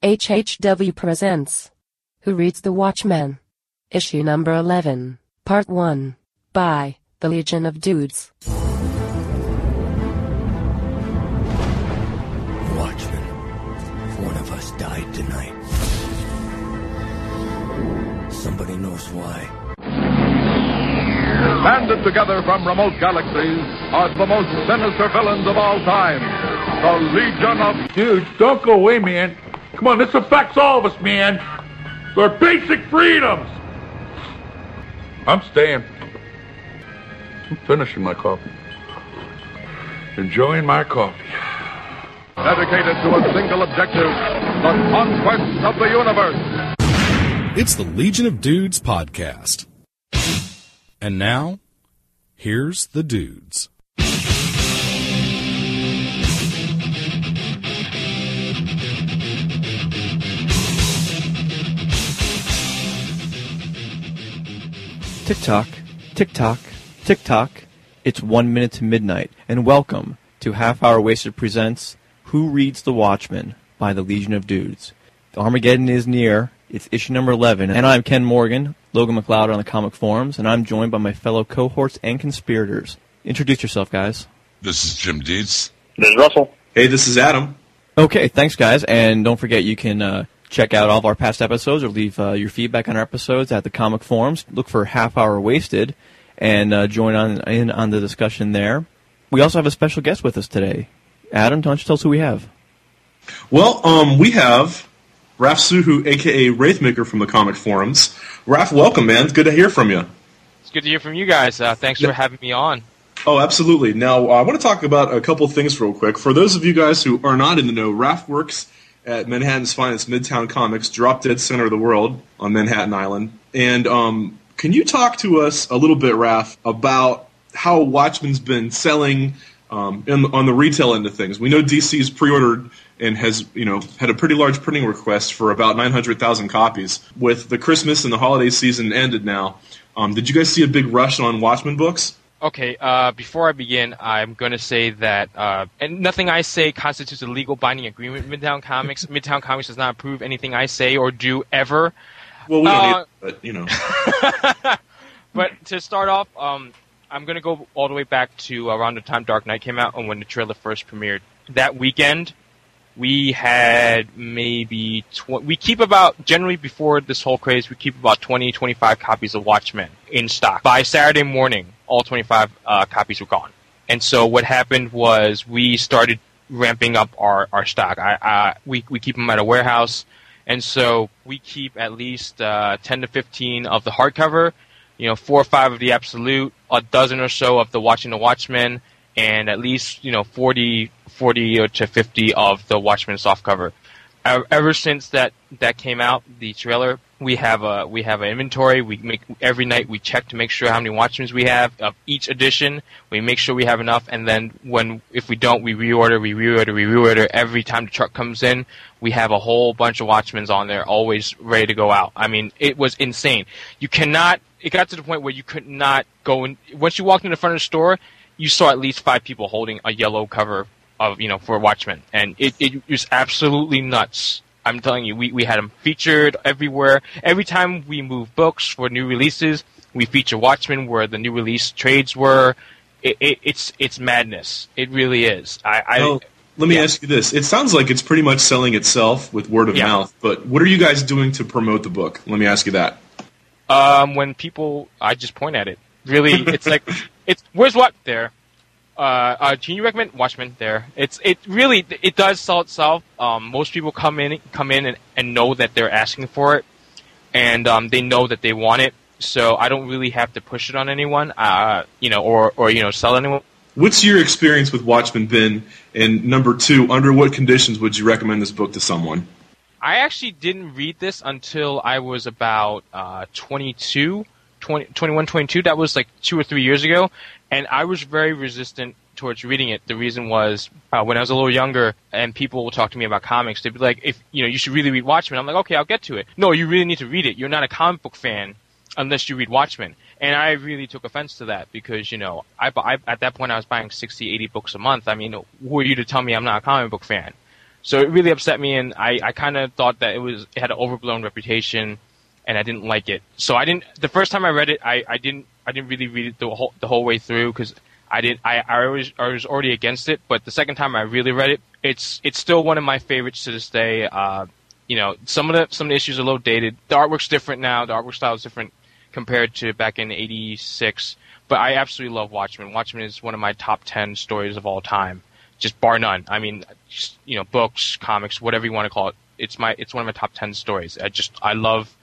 HHW presents Who Reads the Watchmen? Issue number 11, Part 1, by The Legion of Dudes. Watchmen. One of us died tonight. Somebody knows why. Banded together from remote galaxies are the most sinister villains of all time. The Legion of Dude, don't go away, man. Come on, this affects all of us, man. They're basic freedoms. I'm staying. I'm finishing my coffee. Enjoying my coffee. dedicated to a single objective, the conquest of the universe. It's the Legion of Dudes podcast. And now, here's the dudes. Tick tock, tick tock, tick tock. It's one minute to midnight, and welcome to Half Hour Wasted presents Who Reads the Watchmen by the Legion of Dudes. The Armageddon is near. It's issue number 11, and I'm Ken Morgan, Logan McLeod on the comic forums, and I'm joined by my fellow cohorts and conspirators. Introduce yourself, guys. This is Jim Deeds. This is Russell. Hey, this is Adam. Okay, thanks, guys, and don't forget you can uh, check out all of our past episodes or leave uh, your feedback on our episodes at the comic forums. Look for Half Hour Wasted and uh, join on in on the discussion there. We also have a special guest with us today. Adam, why don't you tell us who we have? Well, um, we have Raf Suhu, aka Wraithmaker from the comic forums. Raf, welcome, man. It's good to hear from you. It's good to hear from you guys. Uh, thanks Yeah. for having me on. Oh, absolutely. Now, uh, I want to talk about a couple things real quick. For those of you guys who are not in the know, Raf works at Manhattan's finest Midtown Comics, drop dead center of the world on Manhattan Island. And um, can you talk to us a little bit, Raf, about how Watchmen's been selling um, in, on the retail end of things? We know DC's pre-ordered and has, you know, had a pretty large printing request for about 900,000 copies. With the Christmas and the holiday season ended now, um, did you guys see a big rush on Watchmen books? Okay, uh, before I begin, I'm going to say that uh, and nothing I say constitutes a legal binding agreement with Midtown Comics. Midtown Comics does not approve anything I say or do ever. Well, we don't Uh, need it, but you know. But to start off, um, I'm going to go all the way back to around the time Dark Knight came out and when the trailer first premiered. That weekend, we had maybe tw- we keep about generally before this whole craze, we keep about 20, 25 copies of Watchmen in stock. By Saturday morning, all 25 uh, copies were gone. And so what happened was we started ramping up our, our stock. I, I, we, we keep them at a warehouse. And so we keep at least uh, 10 to 15 of the hardcover, you know, four or five of the Absolute, a dozen or so of the Watching the Watchmen, and at least, you know, 40, 40 to 50 of the Watchmen softcover. Ever since that, that came out, the trailer, we have a we have an inventory. We make every night we check to make sure how many Watchmen we have of each edition. We make sure we have enough, and then when if we don't, we reorder, we reorder, we reorder. Every time the truck comes in, we have a whole bunch of Watchmen's on there, always ready to go out. I mean, it was insane. You cannot. It got to the point where you could not go in. Once you walked in the front of the store, you saw at least five people holding a yellow cover of you know for Watchmen, and it, it was absolutely nuts. I'm telling you, we, we had them featured everywhere. Every time we move books for new releases, we feature Watchmen where the new release trades were. It, it, it's it's madness. It really is. I, I Well, let me yeah. ask you this. It sounds like it's pretty much selling itself with word of Yeah. mouth, but what are you guys doing to promote the book? Let me ask you that. um when people I just point at it. Really, it's like it's where's what there. Uh, uh, can you recommend Watchmen there? It's it really it does sell itself. Um, most people come in come in and, and know that they're asking for it, and um, they know that they want it. So I don't really have to push it on anyone, uh, you know, or or you know, sell anyone. What's your experience with Watchmen been? And number two, under what conditions would you recommend this book to someone? I actually didn't read this until I was about uh, 22, 20, 21, 22. That was like two or three years ago. And I was very resistant towards reading it. The reason was uh, when I was a little younger and people would talk to me about comics, they'd be like, if, you know, you should really read Watchmen. I'm like, okay, I'll get to it. No, you really need to read it. You're not a comic book fan unless you read Watchmen. And I really took offense to that because, you know, I, I at that point I was buying 60, 80 books a month. I mean, who are you to tell me I'm not a comic book fan? So it really upset me, and I, I kind of thought that it was it had an overblown reputation, and I didn't like it. So I didn't. The first time I read it, I, I didn't I didn't really read it the whole the whole way through because I did I I was I was already against it. But the second time I really read it, it's it's still one of my favorites to this day. Uh, you know, some of the some of the issues are a little dated. The artwork's different now. The artwork style is different compared to back in '86. But I absolutely love Watchmen. Watchmen is one of my top ten stories of all time, just bar none. I mean, just, you know, books, comics, whatever you want to call it. It's my it's one of my top ten stories. I just I love.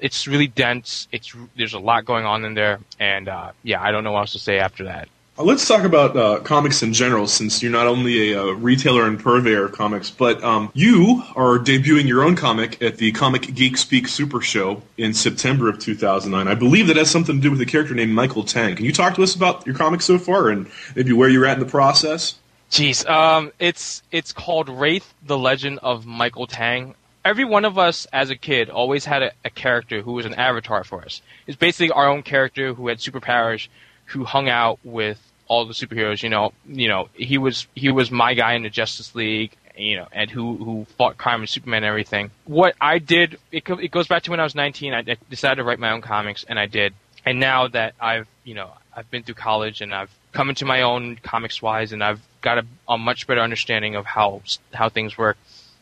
It's really dense. It's there's a lot going on in there, and uh, yeah, I don't know what else to say after that. Uh, Let's talk about uh, comics in general, since you're not only a, uh retailer and purveyor of comics, but um, you are debuting your own comic at the Comic Geek Speak Super Show in September of 2009. I believe that has something to do with a character named Michael Tang. Can you talk to us about your comic so far and maybe where you're at in the process? Jeez, um, it's it's called Wraith: The Legend of Michael Tang. Every one of us, as a kid, always had a, a character who was an avatar for us. It's basically our own character who had superpowers, who hung out with all the superheroes. You know, you know, he was he was my guy in the Justice League. You know, and who who fought crime and Superman and everything. What I did, it it goes back to when I was 19. I I decided to write my own comics, and I did. And now that I've you know I've been through college and I've come into my own comics wise, and I've got a, a much better understanding of how how things work.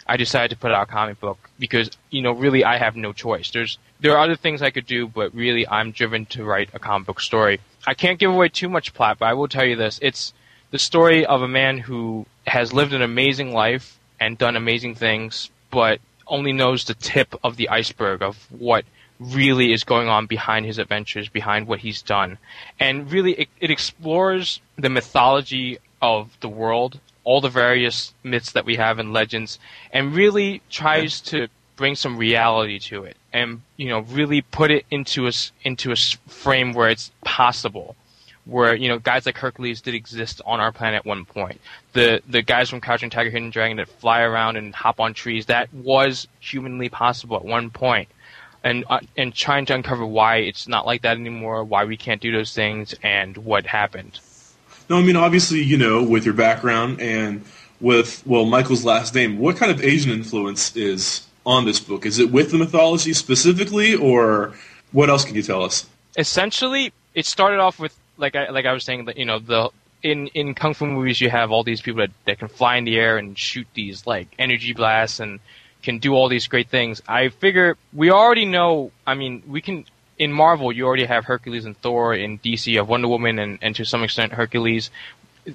I decided to put out a comic book because you know really I have no choice. There's there are other things I could do, but really I'm driven to write a comic book story. I can't give away too much plot, but I will tell you this: it's the story of a man who has lived an amazing life and done amazing things, but only knows the tip of the iceberg of what really is going on behind his adventures, behind what he's done. And really, it, it explores the mythology of the world, all the various myths that we have and legends, and really tries to bring some reality to it and you know really put it into a into a frame where it's possible where you know guys like Hercules did exist on our planet at one point. The the guys from Crouching Tiger, Hidden Dragon that fly around and hop on trees that was humanly possible at one point. And uh, and trying to uncover why it's not like that anymore, why we can't do those things, and what happened. No, I mean obviously you know with your background and with well Michael's last name, what kind of Asian influence is on this book? Is it with the mythology specifically, or what else can you tell us? essentially it started off with like I like I was saying that you know the in in kung fu movies you have all these people that, that can fly in the air and shoot these like energy blasts and can do all these great things. I figure we already know. I mean, we can in Marvel you already have Hercules and Thor. In DC you have Wonder Woman and, and to some extent Hercules.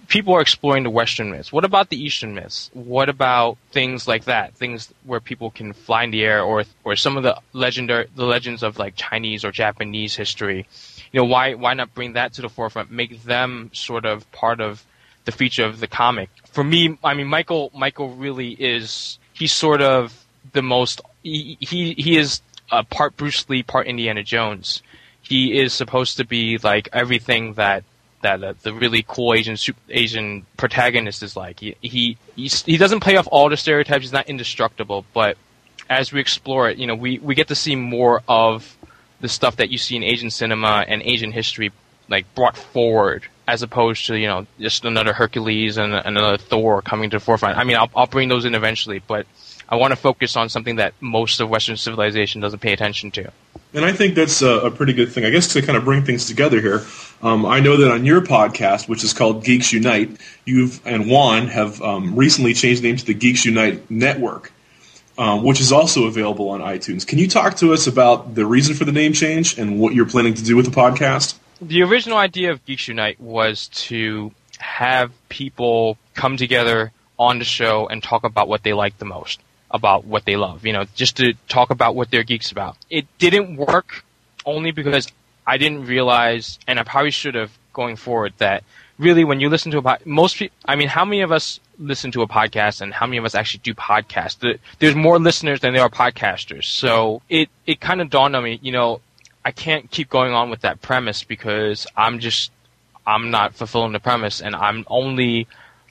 People are exploring the Western myths. What about the Eastern myths? What about things like that? Things where people can fly in the air, or or some of the legendary the legends of like Chinese or Japanese history you know why why not bring that to the forefront make them sort of part of the feature of the comic for me i mean michael michael really is he's sort of the most he he, he is uh, part bruce lee part indiana jones he is supposed to be like everything that that uh, the really cool Asian Asian protagonist is like. He he he doesn't play off all the stereotypes. He's not indestructible, but as we explore it, you know, we we get to see more of the stuff that you see in Asian cinema and Asian history, like brought forward, as opposed to you know just another Hercules and another Thor coming to the forefront. I mean, I'll I'll bring those in eventually, but I want to focus on something that most of Western civilization doesn't pay attention to. And I think that's a, a pretty good thing. I guess to kind of bring things together here, um, I know that on your podcast, which is called Geeks Unite, you've and Juan have um, recently changed the name to the Geeks Unite Network, um, which is also available on iTunes. Can you talk to us about the reason for the name change and what you're planning to do with the podcast? The original idea of Geeks Unite was to have people come together on the show and talk about what they like the most, about what they love, you know, just to talk about what they're geeks about. It didn't work only because I didn't realize, and I probably should have going forward, that really when you listen to a pod, most people, I mean, how many of us listen to a podcast and how many of us actually do podcasts? The, there's more listeners than there are podcasters. So it, it kind of dawned on me, you know, I can't keep going on with that premise because I'm just, I'm not fulfilling the premise and I'm only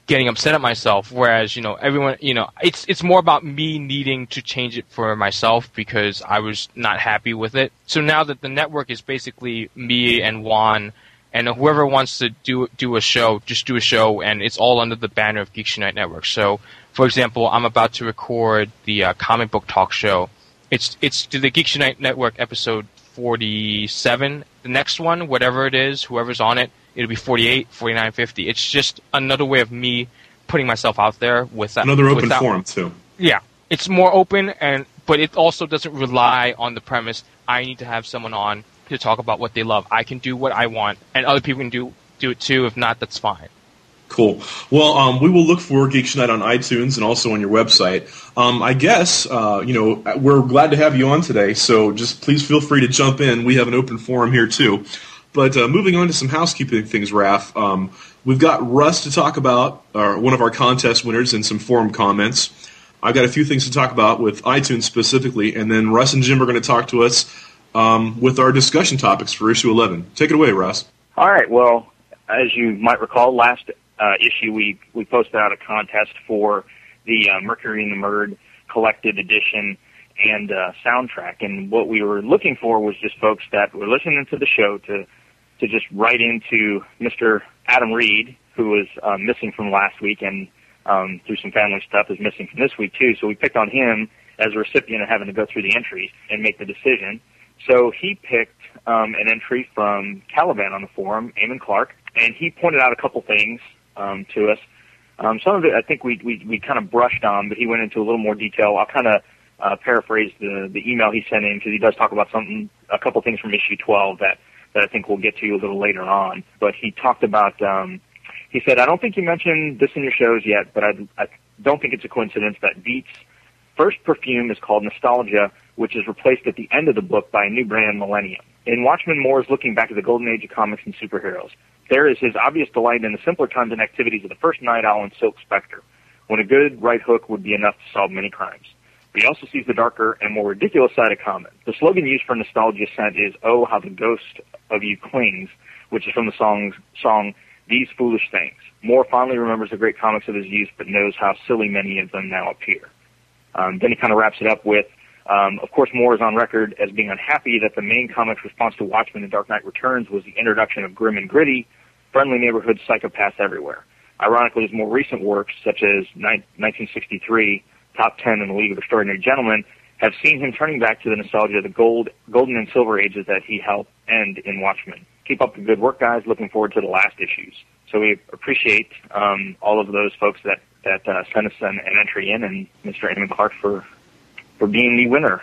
getting upset at myself. Whereas, you know, everyone, you know, it's, it's more about me needing to change it for myself because I was not happy with it. So now that the network is basically me and Juan And whoever wants to do do a show, just do a show, and it's all under the banner of Geeks Unite Network. So, for example, I'm about to record the uh, comic book talk show. It's it's the Geeks Unite Network episode 47. The next one, whatever it is, whoever's on it, it'll be 48, 49, 50. It's just another way of me putting myself out there with that. Another open without, forum too. Yeah, it's more open, and but it also doesn't rely on the premise I need to have someone on to talk about what they love. I can do what I want, and other people can do do it too. If not, that's fine. Cool. Well, um, we will look for Geeks Unite on iTunes and also on your website. Um, I guess uh, you know we're glad to have you on today. So just please feel free to jump in. We have an open forum here too. But uh, moving on to some housekeeping things, Raph. Um, we've got Russ to talk about, uh, one of our contest winners, and some forum comments. I've got a few things to talk about with iTunes specifically, and then Russ and Jim are going to talk to us um, with our discussion topics for issue 11. Take it away, Russ. All right. Well, as you might recall, last uh, issue we we posted out a contest for the uh, Mercury and the Murd collected edition and uh, soundtrack, and what we were looking for was just folks that were listening to the show to to just write into Mr. Adam Reed, who was uh, missing from last week and um, through some family stuff is missing from this week too. So we picked on him as a recipient of having to go through the entries and make the decision. So he picked um, an entry from Caliban on the forum, Eamon Clark, and he pointed out a couple things um, to us. Um, some of it I think we, we, we kind of brushed on, but he went into a little more detail. I'll kind of uh, paraphrase the, the email he sent in because he does talk about something, a couple things from issue 12 that, that I think we'll get to a little later on. But he talked about, um, he said, I don't think you mentioned this in your shows yet, but I, I don't think it's a coincidence that Veidt's first perfume is called Nostalgia, which is replaced at the end of the book by a new brand, Millennium. In Watchmen, Moore is looking back at the golden age of comics and superheroes. There is his obvious delight in the simpler times and activities of the first Night Owl and Silk Spectre, when a good right hook would be enough to solve many crimes. But he also sees the darker and more ridiculous side of comic. The slogan used for Nostalgia Scent is, Oh, how the ghost of you clings, which is from the song, song These Foolish Things. Moore fondly remembers the great comics of his youth, but knows how silly many of them now appear. Um, then he kind of wraps it up with, um, of course, Moore is on record as being unhappy that the main comic's response to Watchmen and Dark Knight Returns was the introduction of grim and gritty, friendly neighborhood psychopaths everywhere. Ironically, his more recent works, such as 1963, Top 10 in the League of Extraordinary Gentlemen, have seen him turning back to the nostalgia of the gold, golden and silver ages that he helped end in Watchmen. Keep up the good work, guys. Looking forward to the last issues. So we appreciate um, all of those folks that that uh, sent us an, an entry in, and Mr. Eamon Clark for for being the winner.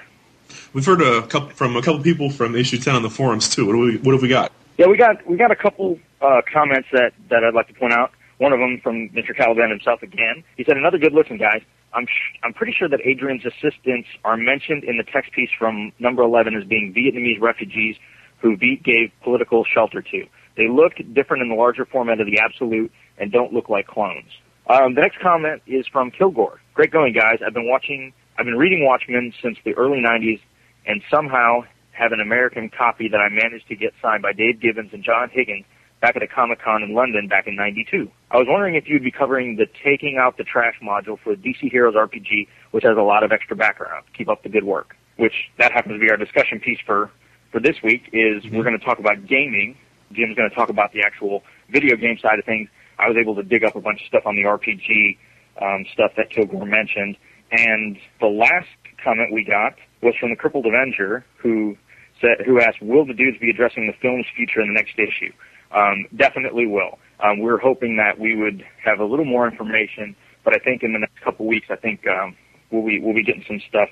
We've heard a couple from a couple people from issue 10 on the forums too. What, do we, what have we got? Yeah, we got we got a couple uh, comments that that I'd like to point out. One of them from Mr. Caliban himself again. He said, "Another good listen, guys. I'm sh- I'm pretty sure that Adrian's assistants are mentioned in the text piece from number 11 as being Vietnamese refugees who Veidt gave political shelter to. They look different in the larger format of the Absolute and don't look like clones." Um, the next comment is from Kilgore. Great going, guys. I've been watching, I've been reading Watchmen since the early 90s and somehow have an American copy that I managed to get signed by Dave Gibbons and John Higgins back at a Comic Con in London back in 92. I was wondering if you'd be covering the Taking Out the Trash module for DC Heroes RPG, which has a lot of extra background. Keep up the good work. Which, that happens to be our discussion piece for, for this week, is mm-hmm. we're going to talk about gaming. Jim's going to talk about the actual video game side of things. I was able to dig up a bunch of stuff on the RPG um, stuff that Kilgore mentioned. And the last comment we got was from the Crippled Avenger, who said, who asked, "Will the dudes be addressing the film's future in the next issue?" Um, definitely will. Um, we're hoping that we would have a little more information, but I think in the next couple weeks, I think um, we'll be we'll be getting some stuff.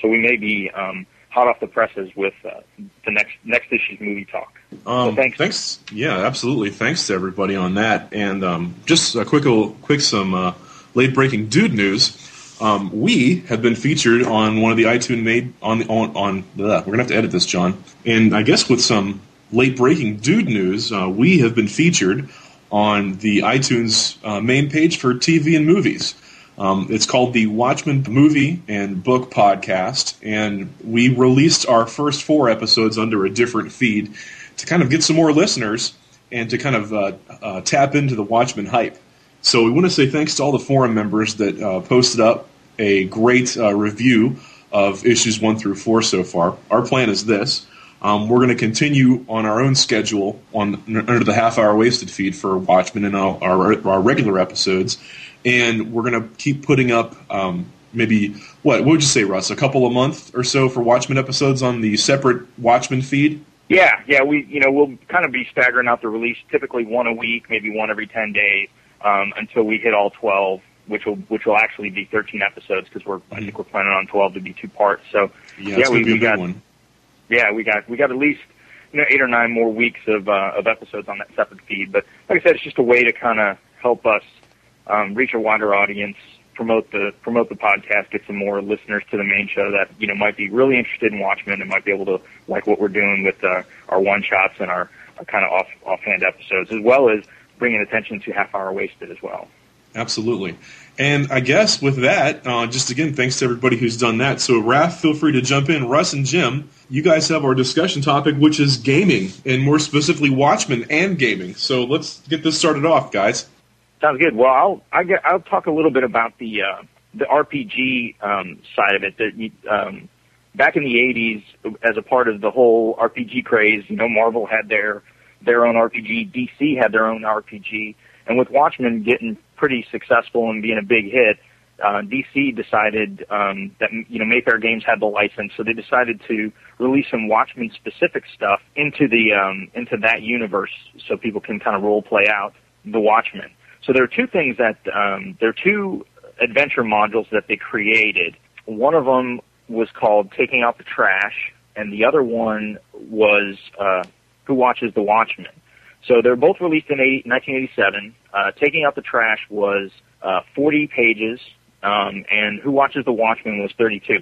So we may be um, hot off the presses with uh, the next next issue's movie talk. Um, so thanks. Thanks. Yeah, absolutely. Thanks to everybody on that. And um, just a quick, quick some uh, late breaking dude news. Um, we have been featured on one of the iTunes made on the on on. we're gonna have to edit this, John. And I guess with some late breaking dude news, uh, we have been featured on the iTunes uh, main page for TV and movies. Um, it's called the Watchmen Movie and Book Podcast, and we released our first four episodes under a different feed to kind of get some more listeners and to kind of uh, uh, tap into the Watchmen hype. So we want to say thanks to all the forum members that uh, posted up a great uh, review of issues one through four so far. Our plan is this. Um, we're going to continue on our own schedule on under the half hour wasted feed for Watchmen and our, our, our regular episodes, and we're going to keep putting up um, maybe what, what would you say, Russ? A couple a month or so for Watchmen episodes on the separate Watchmen feed. Yeah, yeah, we you know we'll kind of be staggering out the release, typically one a week, maybe one every ten days, um, until we hit all twelve, which will which will actually be thirteen episodes because we're I think we're planning on twelve to be two parts. So Yeah, yeah, we, gonna be a we got one. Yeah we got we got at least you know eight or nine more weeks of uh, of episodes on that separate feed. But like I said, it's just a way to kind of help us um, reach a wider audience, promote the promote the podcast, get some more listeners to the main show that you know might be really interested in Watchmen and might be able to like what we're doing with uh, our one shots and our, our kind of off offhand episodes, as well as bringing attention to half hour wasted as well. Absolutely. And I guess with that, uh, just again, thanks to everybody who's done that. So, Raph, feel free to jump in. Russ and Jim, you guys have our discussion topic, which is gaming, and more specifically, Watchmen and gaming. So, let's get this started off, guys. Sounds good. Well, I'll I get, I'll talk a little bit about the uh, the RPG um, side of it. That um, back in the '80s, as a part of the whole RPG craze, you know, Marvel had their their own RPG, DC had their own RPG, and with Watchmen getting pretty successful and being a big hit, uh, DC decided um, that you know Mayfair Games had the license, so they decided to release some Watchmen specific stuff into the um, into that universe, so people can kind of role play out the Watchmen. So there are two things that um, there are two adventure modules that they created. One of them was called Taking Out the Trash, and the other one was uh, Who Watches the Watchmen. So they're both released in 80, 1987. Uh, Taking Out the Trash was uh, 40 pages, um, and Who Watches the Watchmen was 32.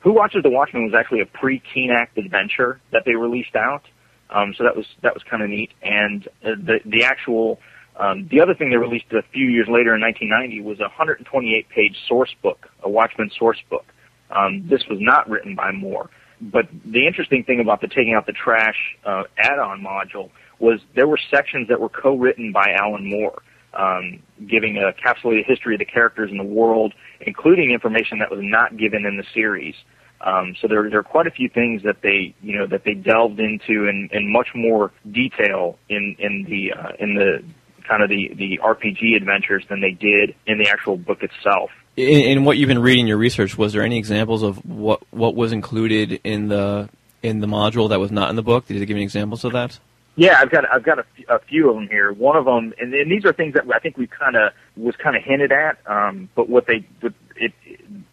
Who Watches the Watchmen was actually a pre-Keene Act adventure that they released out. Um, so that was that was kind of neat. And uh, the the actual um, the other thing they released a few years later in 1990 was a 128 page source book, a Watchmen source book. Um, this was not written by Moore. But the interesting thing about the taking out the trash uh, add-on module was there were sections that were co-written by Alan Moore, um, giving a capsulated history of the characters in the world, including information that was not given in the series. Um, so there, there are quite a few things that they, you know, that they delved into in, in much more detail in in the uh, in the kind of the the RPG adventures than they did in the actual book itself. In, in what you've been reading your research, was there any examples of what what was included in the in the module that was not in the book? Did you give me examples of that? Yeah, I've got I've got a, few of them here. One of them, and, and these are things that I think we kind of was kind of hinted at. Um, but what they what it,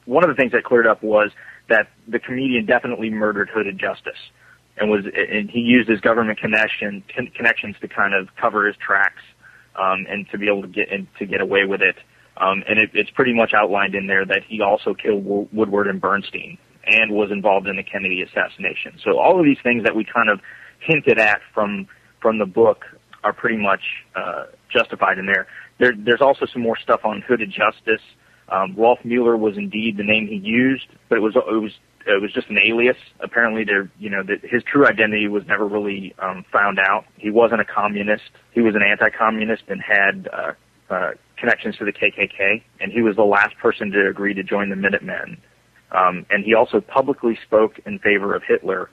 one of the things that cleared up was that the comedian definitely murdered Hooded Justice, and was and he used his government connection con- connections to kind of cover his tracks, um, and to be able to get in, to get away with it. Um, and it, it's pretty much outlined in there that he also killed Wo- Woodward and Bernstein and was involved in the Kennedy assassination. So all of these things that we kind of hinted at from from the book are pretty much uh, justified in there. there. There's also some more stuff on Hooded Justice. Um, Rolf Mueller was indeed the name he used, but it was it was it was just an alias. Apparently, there you know that his true identity was never really um, found out. He wasn't a communist. He was an anti-communist and had uh, uh, connections to the KKK, and he was the last person to agree to join the Minutemen. Um, and he also publicly spoke in favor of Hitler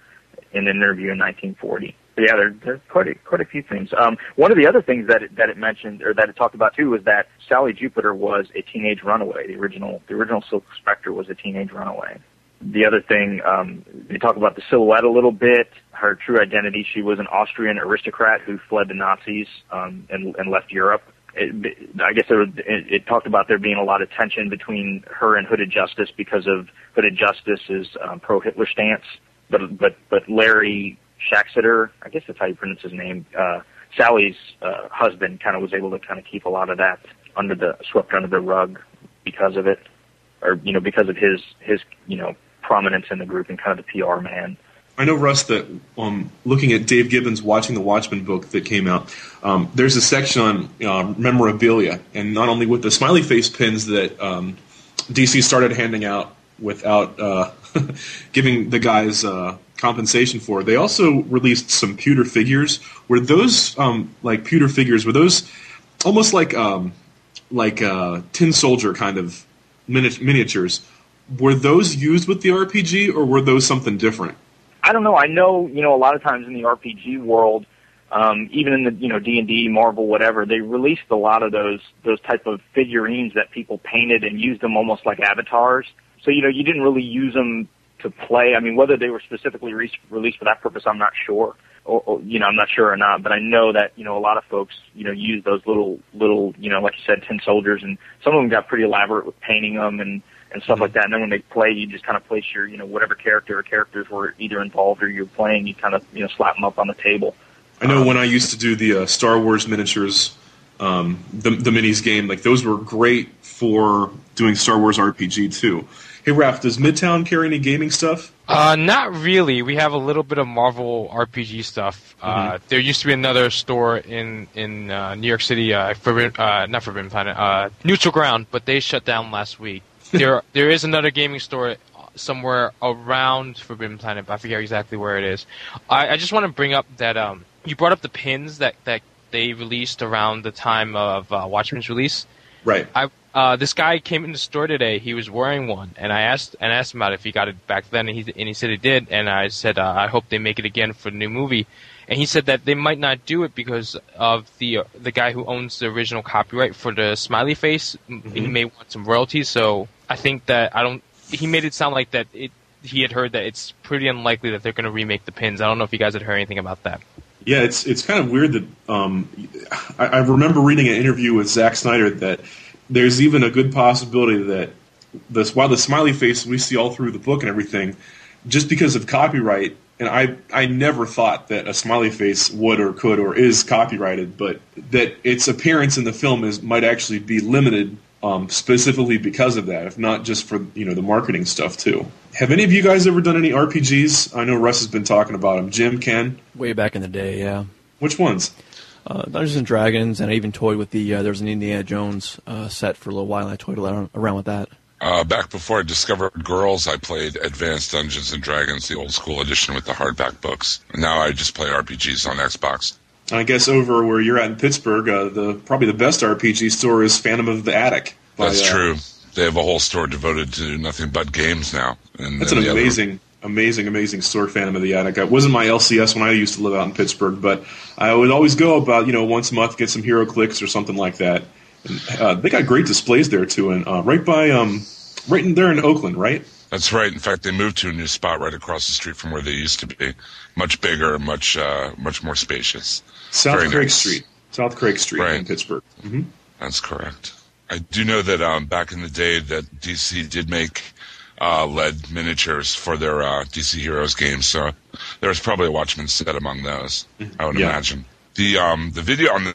in an interview in 1940. But yeah, there, there's quite a, quite a few things. Um, one of the other things that it, that it mentioned or that it talked about too was that Sally Jupiter was a teenage runaway. The original the original Silk Spectre was a teenage runaway. The other thing um, they talk about the silhouette a little bit. Her true identity: she was an Austrian aristocrat who fled the Nazis um, and, and left Europe. It, I guess there was, it, it talked about there being a lot of tension between her and Hooded Justice because of Hooded Justice's um, pro-Hitler stance. But but but Larry Shaxeter, I guess that's how you pronounce his name. Uh, Sally's uh, husband kind of was able to kind of keep a lot of that under the swept under the rug because of it, or you know because of his his you know prominence in the group and kind of the PR man. I know, Russ, that um, looking at Dave Gibbons' Watching the Watchmen book that came out, um, there's a section on uh, memorabilia, and not only with the smiley face pins that um, DC started handing out without uh, giving the guys uh, compensation for, they also released some pewter figures. Were those um, like pewter figures? Were those almost like um, like uh, tin soldier kind of mini- miniatures? Were those used with the RPG, or were those something different? I don't know. I know you know a lot of times in the RPG world, um, even in the you know D and D, Marvel, whatever, they released a lot of those those type of figurines that people painted and used them almost like avatars. So you know you didn't really use them to play. I mean, whether they were specifically re- released for that purpose, I'm not sure. Or, or you know, I'm not sure or not. But I know that you know a lot of folks you know use those little little you know like you said tin soldiers, and some of them got pretty elaborate with painting them and and stuff like that. And then when they play, you just kind of place your you know whatever character or characters were either involved or you're playing, you kind of you know slap them up on the table. I know when I used to do the uh, Star Wars miniatures, um, the the minis game, like those were great for doing Star Wars RPG too. Hey, Raph, does Midtown carry any gaming stuff? Uh, not really. We have a little bit of Marvel RPG stuff. Uh, there used to be another store in in uh, New York City, uh, Forbidden, uh, not Forbidden Planet, uh, Neutral Ground, but they shut down last week. there there is another gaming store somewhere around Forbidden Planet, but I forget exactly where it is. I, I just want to bring up that um, you brought up the pins that that they released around the time of uh, Watchmen's release. Right. I uh, this guy came in the store today. He was wearing one, and I asked and asked him about if he got it back then, and he and he said he did. And I said uh, I hope they make it again for the new movie. And he said that they might not do it because of the uh, the guy who owns the original copyright for the smiley face. Mm-hmm. He may want some royalties. So I think that I don't. He made it sound like that it. He had heard that it's pretty unlikely that they're going to remake the pins. I don't know if you guys had heard anything about that. Yeah, it's it's kind of weird that um, I, I remember reading an interview with Zack Snyder that there's even a good possibility that this while the smiley face we see all through the book and everything, just because of copyright, and I I never thought that a smiley face would or could or is copyrighted, but that its appearance in the film is might actually be limited um, specifically because of that, if not just for you know the marketing stuff too. Have any of you guys ever done any RPGs? I know Russ has been talking about them. Jim, Ken, Way back in the day, yeah. which ones? Uh, Dungeons and Dragons, and I even toyed with the. Uh, there was an Indiana Jones uh, set for a little while, and I toyed around, around with that. Uh, back before I discovered girls, I played Advanced Dungeons and Dragons, the old school edition with the hardback books. Now I just play RPGs on Xbox. I guess over where you're at in Pittsburgh, uh, the probably the best RPG store is Phantom of the Attic. by, That's uh, true. They have a whole store devoted to nothing but games now. And That's an the other- amazing, amazing, amazing store, Phantom of the Attic. It wasn't my LCS when I used to live out in Pittsburgh, but I would always go about you know once a month get some HeroClix or something like that. And, uh, they got great displays there too, and uh, right by um, right in there in Oakland, right? That's right. In fact, they moved to a new spot right across the street from where they used to be. Much bigger, much uh, much more spacious. South Very Craig nice. Street, South Craig Street in Right. Pittsburgh. hmm That's correct. I do know that um, back in the day that DC did make uh, lead miniatures for their uh, DC Heroes games, so there was probably a Watchman set among those. I would Yeah. imagine the um, the video on the,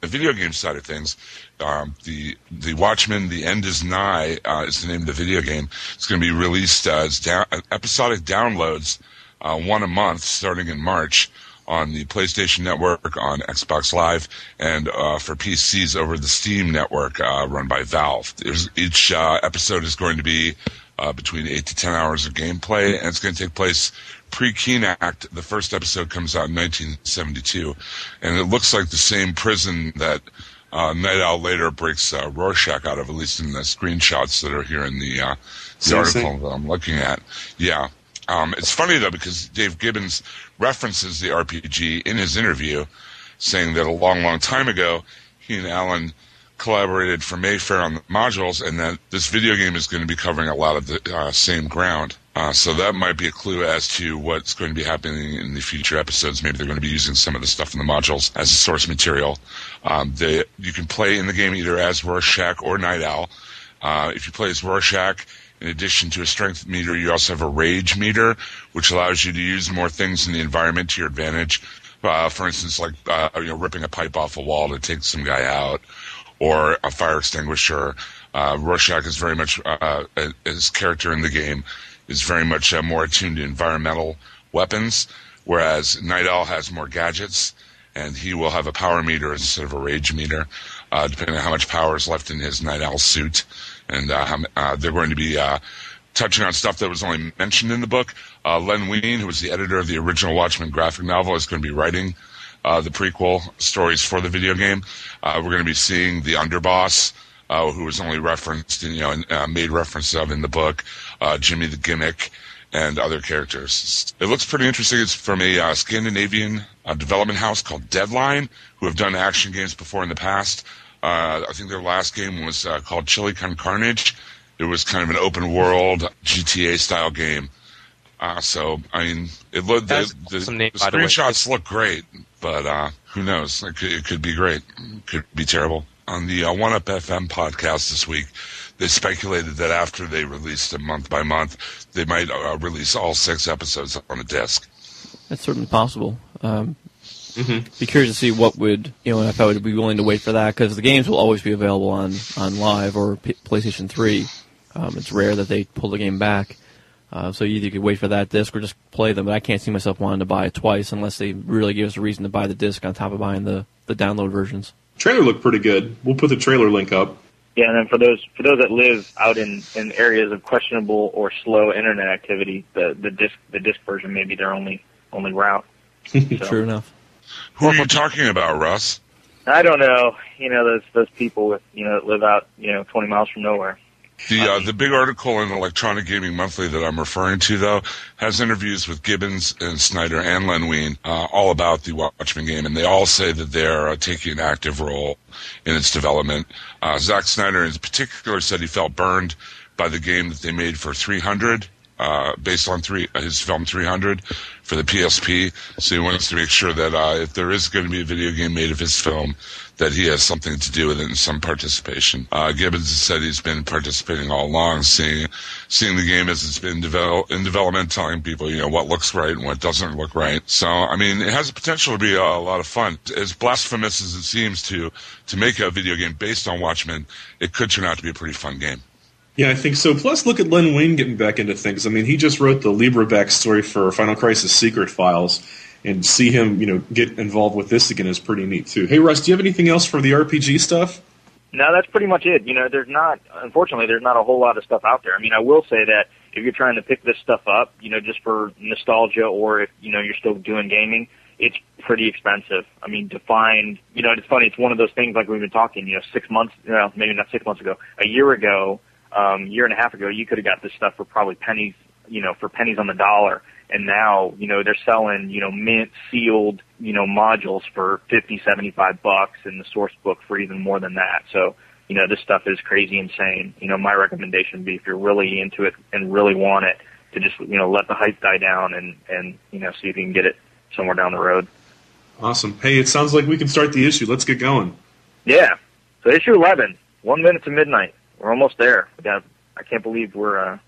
the video game side of things, um, the the Watchmen: The End Is Nigh uh, is the name of the video game. It's going to be released as down, episodic downloads, uh, one a month starting in March on the PlayStation Network, on Xbox Live, and uh, for PCs over the Steam Network uh, run by Valve. There's, each uh, episode is going to be uh, between eight to ten hours of gameplay, and it's going to take place pre-Keene Act. The first episode comes out in 1972, and it looks like the same prison that uh, Night Owl later breaks uh, Rorschach out of, at least in the screenshots that are here in the, uh, the article that I'm looking at. Yeah. Um, it's funny though because Dave Gibbons references the RPG in his interview, saying that a long, long time ago he and Alan collaborated for Mayfair on the modules, and that this video game is going to be covering a lot of the uh, same ground. Uh, so that might be a clue as to what's going to be happening in the future episodes. Maybe they're going to be using some of the stuff in the modules as a source material. Um, they, you can play in the game either as Rorschach or Night Owl. Uh, if you play as Rorschach, in addition to a strength meter, you also have a rage meter, which allows you to use more things in the environment to your advantage. Uh, for instance, like uh, you know, ripping a pipe off a wall to take some guy out, or a fire extinguisher. Uh, Rorschach is very much uh, uh, his character in the game is very much uh, more attuned to environmental weapons, whereas Night Owl has more gadgets, and he will have a power meter instead of a rage meter, depending on how much power is left in his Night Owl suit. And uh, uh, they're going to be uh, touching on stuff that was only mentioned in the book. Uh, Len Wein, who was the editor of the original Watchmen graphic novel, is going to be writing uh, the prequel stories for the video game. Uh, we're going to be seeing the underboss, who was only referenced, you know, and, made reference of in the book, Jimmy the Gimmick, and other characters. It looks pretty interesting. It's from a Scandinavian development house called Deadline, who have done action games before in the past. Uh, I think their last game was uh, called Chili Con Carnage. It was kind of an open world GTA style game. Uh, so I mean, it looked the, the, awesome name, the by the screenshots look great, but uh, who knows? It could, it could be great. It could be terrible. On the uh, One Up FM podcast this week, they speculated that after they released it month by month, they might uh, release all six episodes on a disc. That's certainly possible. Um, Be curious to see what would you know if I would be willing to wait for that because the games will always be available on on live or P- PlayStation Three. Um, it's rare that they pull the game back, uh, so you could wait for that disc or just play them. But I can't see myself wanting to buy it twice unless they really give us a reason to buy the disc on top of buying the the download versions. Trailer looked pretty good. We'll put the trailer link up. Yeah, and then for those for those that live out in, in areas of questionable or slow internet activity, the the disc the disc version may be their only only route. So, True enough. Who are you talking about, Russ? I don't know. You know those those people with you know that live out you know twenty miles from nowhere. The uh, the big article in Electronic Gaming Monthly that I'm referring to, though, has interviews with Gibbons and Snyder and Len Wein, uh, all about the Watchmen game, and they all say that they're uh, taking an active role in its development. Uh, Zack Snyder, in particular, said he felt burned by the game that they made for 300. Uh, based on three, uh, his film 300 for the PSP, so he wants to make sure that uh, if there is going to be a video game made of his film, that he has something to do with it and some participation. Uh, Gibbons said he's been participating all along, seeing seeing the game as it's been develop, in development, telling people you know what looks right and what doesn't look right. So I mean, it has the potential to be a, a lot of fun. As blasphemous as it seems to to make a video game based on Watchmen, it could turn out to be a pretty fun game. Yeah, I think so. Plus, look at Len Wein getting back into things. I mean, he just wrote the Libra backstory for Final Crisis Secret Files, and see him, you know, get involved with this again is pretty neat too. Hey, Russ, do you have anything else for the RPG stuff? No, that's pretty much it. You know, there's not, unfortunately, there's not a whole lot of stuff out there. I mean, I will say that if you're trying to pick this stuff up, you know, just for nostalgia or if, you know, you're still doing gaming, it's pretty expensive. I mean, to find, you know, it's funny, it's one of those things like we've been talking, you know, six months, well, maybe not six months ago, a year ago, um, year and a half ago, you could have got this stuff for probably pennies, you know, for pennies on the dollar. And now, you know, they're selling, you know, mint sealed, you know, modules for fifty, seventy-five bucks and the source book for even more than that. So, you know, this stuff is crazy insane. You know, my recommendation would be if you're really into it and really want it to just, you know, let the hype die down and, and, you know, see if you can get it somewhere down the road. Awesome. Hey, it sounds like we can start the issue. Let's get going. Yeah. So issue 11, one minute to midnight. We're almost there. We got, I can't believe we're, uh,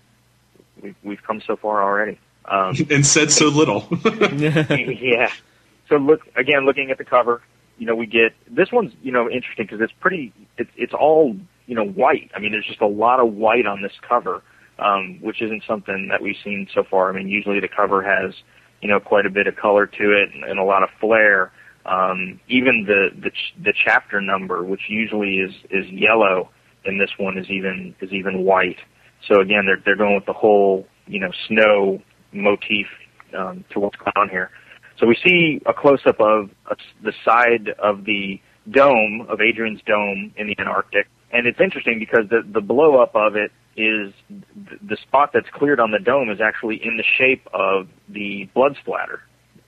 we've, we've come so far already. Um, and said so little. yeah. So look again, looking at the cover, you know, we get this one's you know interesting because it's pretty. It's it's all you know white. I mean, there's just a lot of white on this cover, um, which isn't something that we've seen so far. I mean, usually the cover has you know quite a bit of color to it and, and a lot of flair. Um, even the the ch- the chapter number, which usually is is yellow, in this one is even is even white. So again, they're they're going with the whole you know snow motif um, to what's going on here. So we see a close up of uh, the side of the dome of Adrian's dome in the Antarctic, and it's interesting because the the blow up of it is th- the spot that's cleared on the dome is actually in the shape of the blood splatter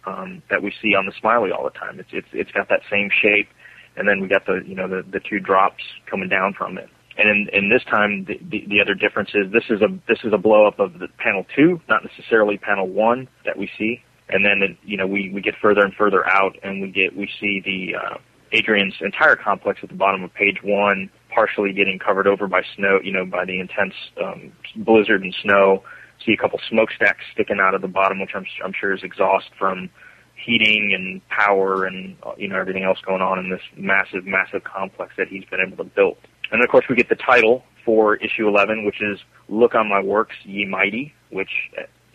um, that we see on the smiley all the time. It's it's it's got that same shape, and then we got the you know the the two drops coming down from it. And in, in this time, the, the, the other difference is this is a this is a blow up of the panel two, not necessarily panel one that we see. And then it, you know we we get further and further out, and we get we see the uh, Adrian's entire complex at the bottom of page one, partially getting covered over by snow, you know, by the intense um, blizzard and snow. See a couple smokestacks sticking out of the bottom, which I'm I'm sure is exhaust from heating and power and uh, you know everything else going on in this massive, massive complex that he's been able to build. And of course, we get the title for issue 11, which is "Look on My Works, Ye Mighty," which,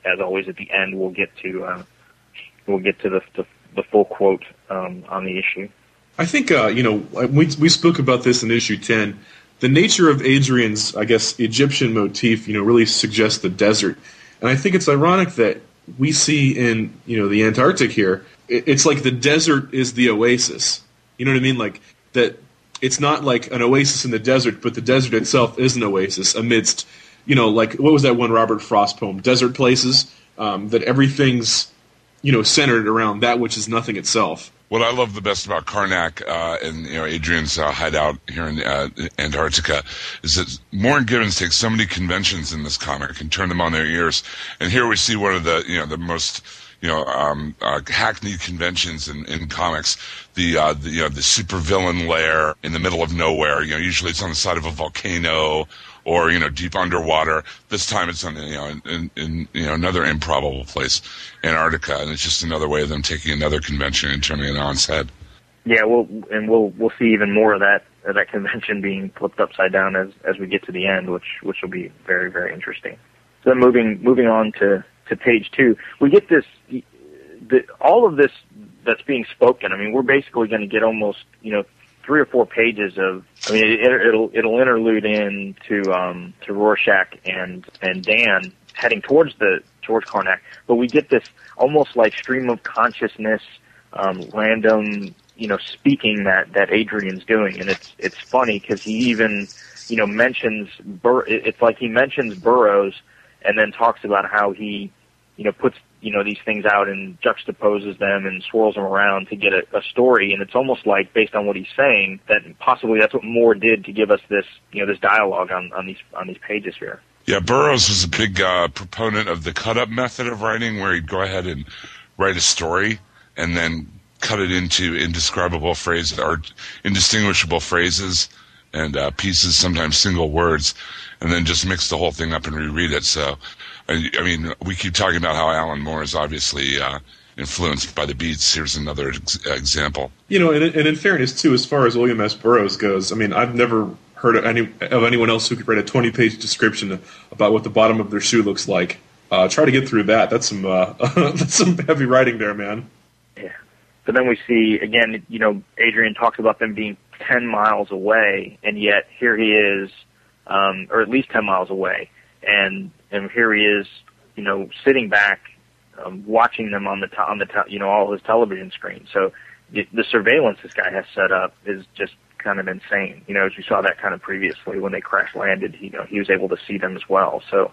as always, at the end we'll get to uh, we'll get to the the, the full quote um, on the issue. I think uh, you know we we spoke about this in issue ten. The nature of Adrian's, I guess, Egyptian motif, you know, really suggests the desert, and I think it's ironic that we see in you know the Antarctic here. it- It's like the desert is the oasis. You know what I mean? Like that. It's not like an oasis in the desert, but the desert itself is an oasis amidst you know, like what was that one Robert Frost poem, Desert Places, um, that everything's, you know, centered around that which is nothing itself. What I love the best about Karnak uh, and you know Adrian's uh, hideout here in uh, Antarctica is that Moore Gibbons takes so many conventions in this comic and turn them on their ears. And here we see one of the you know the most you know um, uh, hackneyed conventions in, in comics. The, uh, the you know the supervillain lair in the middle of nowhere. You know usually it's on the side of a volcano or you know deep underwater. This time it's on you know in, in, in, you know another improbable place, Antarctica, and it's just another way of them taking another convention and turning it on its head. Yeah, we'll and we'll we'll see even more of that of that convention being flipped upside down as as we get to the end, which which will be very very interesting. So then moving moving on to to page two, we get this the all of this that's being spoken. I mean, we're basically going to get almost you know three or four pages of. I mean, it, it'll it'll interlude in to um, to Rorschach and and Dan heading towards the towards Karnak, but we get this almost like stream of consciousness, um, random you know speaking that that Adrian's doing, and it's it's funny because he even you know mentions Bur- it's like he mentions Burroughs and then talks about how he you know puts you know these things out and juxtaposes them and swirls them around to get a, a story. And it's almost like based on what he's saying that possibly that's what Moore did to give us this you know this dialogue on on these on these pages here. Yeah burroughs was a big uh, proponent of the cut up method of writing where he'd go ahead and write a story and then cut it into indescribable phrases or indistinguishable phrases and uh, pieces sometimes single words and then just mix the whole thing up and reread it so I, mean, we keep talking about how Alan Moore is obviously uh, influenced by the Beats. Here's another ex- example. You know, and, and in fairness too, as far as William S. Burroughs goes, I mean, I've never heard of, any, of anyone else who could write a 20 page description about what the bottom of their shoe looks like. Uh, try to get through that. That's some uh, that's some heavy writing there, man. Yeah. But then we see again, you know, Adrian talks about them being 10 miles away, and yet here he is, um, or at least 10 miles away, and and here he is, you know, sitting back, um, watching them on the to- on the te- you know all his television screen. So the, the surveillance this guy has set up is just kind of insane. You know, as we saw that kind of previously when they crash landed, you know, he was able to see them as well. So,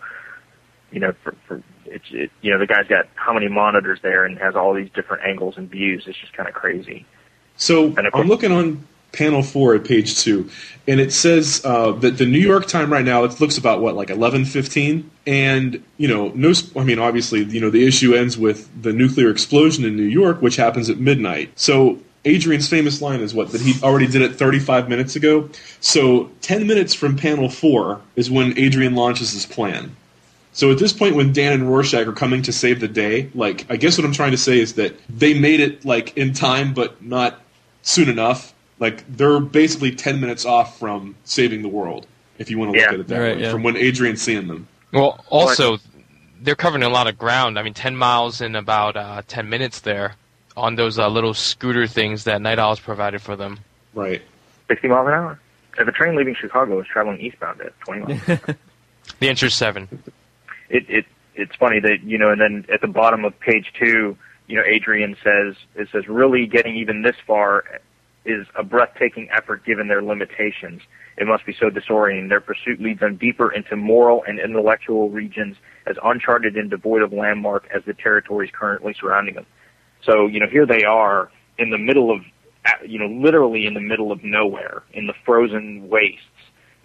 you know, for, for it's it, you know the guy's got how many monitors there and has all these different angles and views. It's just kind of crazy. So I'm looking on panel four at page two, and it says uh, that the New York time right now it looks about what like eleven fifteen, and you know no, I mean obviously you know the issue ends with the nuclear explosion in New York, which happens at midnight. So Adrian's famous line is what that he already did it 35 minutes ago. So 10 minutes from panel four is when Adrian launches his plan. So at this point, when Dan and Rorschach are coming to save the day, like I guess what I'm trying to say is that they made it like in time, but not soon enough like they're basically ten minutes off from saving the world. If you want to look Yeah. at it that Right, way, yeah. from when Adrian's seeing them. Well, also, they're covering a lot of ground. I mean, 10 miles in about uh, 10 minutes there on those uh, little scooter things that Nite Owl's provided for them. Right. 60 miles an hour. If a train leaving Chicago is traveling eastbound at 20 miles, The answer is 7. it, it it's funny that you know, and then at the bottom of page two, you know, Adrian says it says really getting even this far is a breathtaking effort given their limitations. It must be so disorienting. Their pursuit leads them deeper into moral and intellectual regions as uncharted and devoid of landmark as the territories currently surrounding them. So, you know, here they are in the middle of, you know, literally in the middle of nowhere, in the frozen wastes.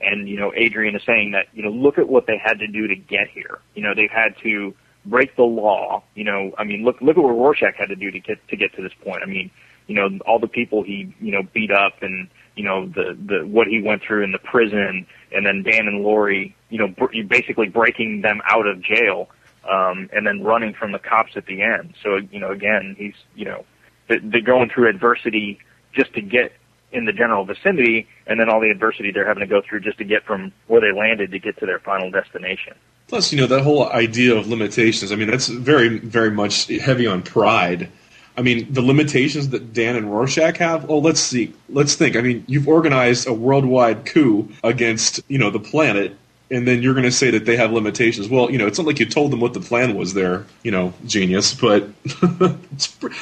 And, you know, Adrian is saying that, you know, look at what they had to do to get here. You know, they've had to break the law. You know, I mean, look, look at what Rorschach had to do to get, to get to this point. I mean, you know, all the people he, you know, beat up and, you know, the, the, what he went through in the prison and then Dan and Lori, you know, br- basically breaking them out of jail, um, and then running from the cops at the end. So, you know, again, he's, you know, they- they're going through adversity just to get in the general vicinity and then all the adversity they're having to go through just to get from where they landed to get to their final destination. Plus, you know, that whole idea of limitations. I mean, that's very, very much heavy on pride. I mean, the limitations that Dan and Rorschach have. Oh, let's see. Let's think. I mean, you've organized a worldwide coup against, you know, the planet, and then you're going to say that they have limitations. Well, you know, it's not like you told them what the plan was there, you know, genius. But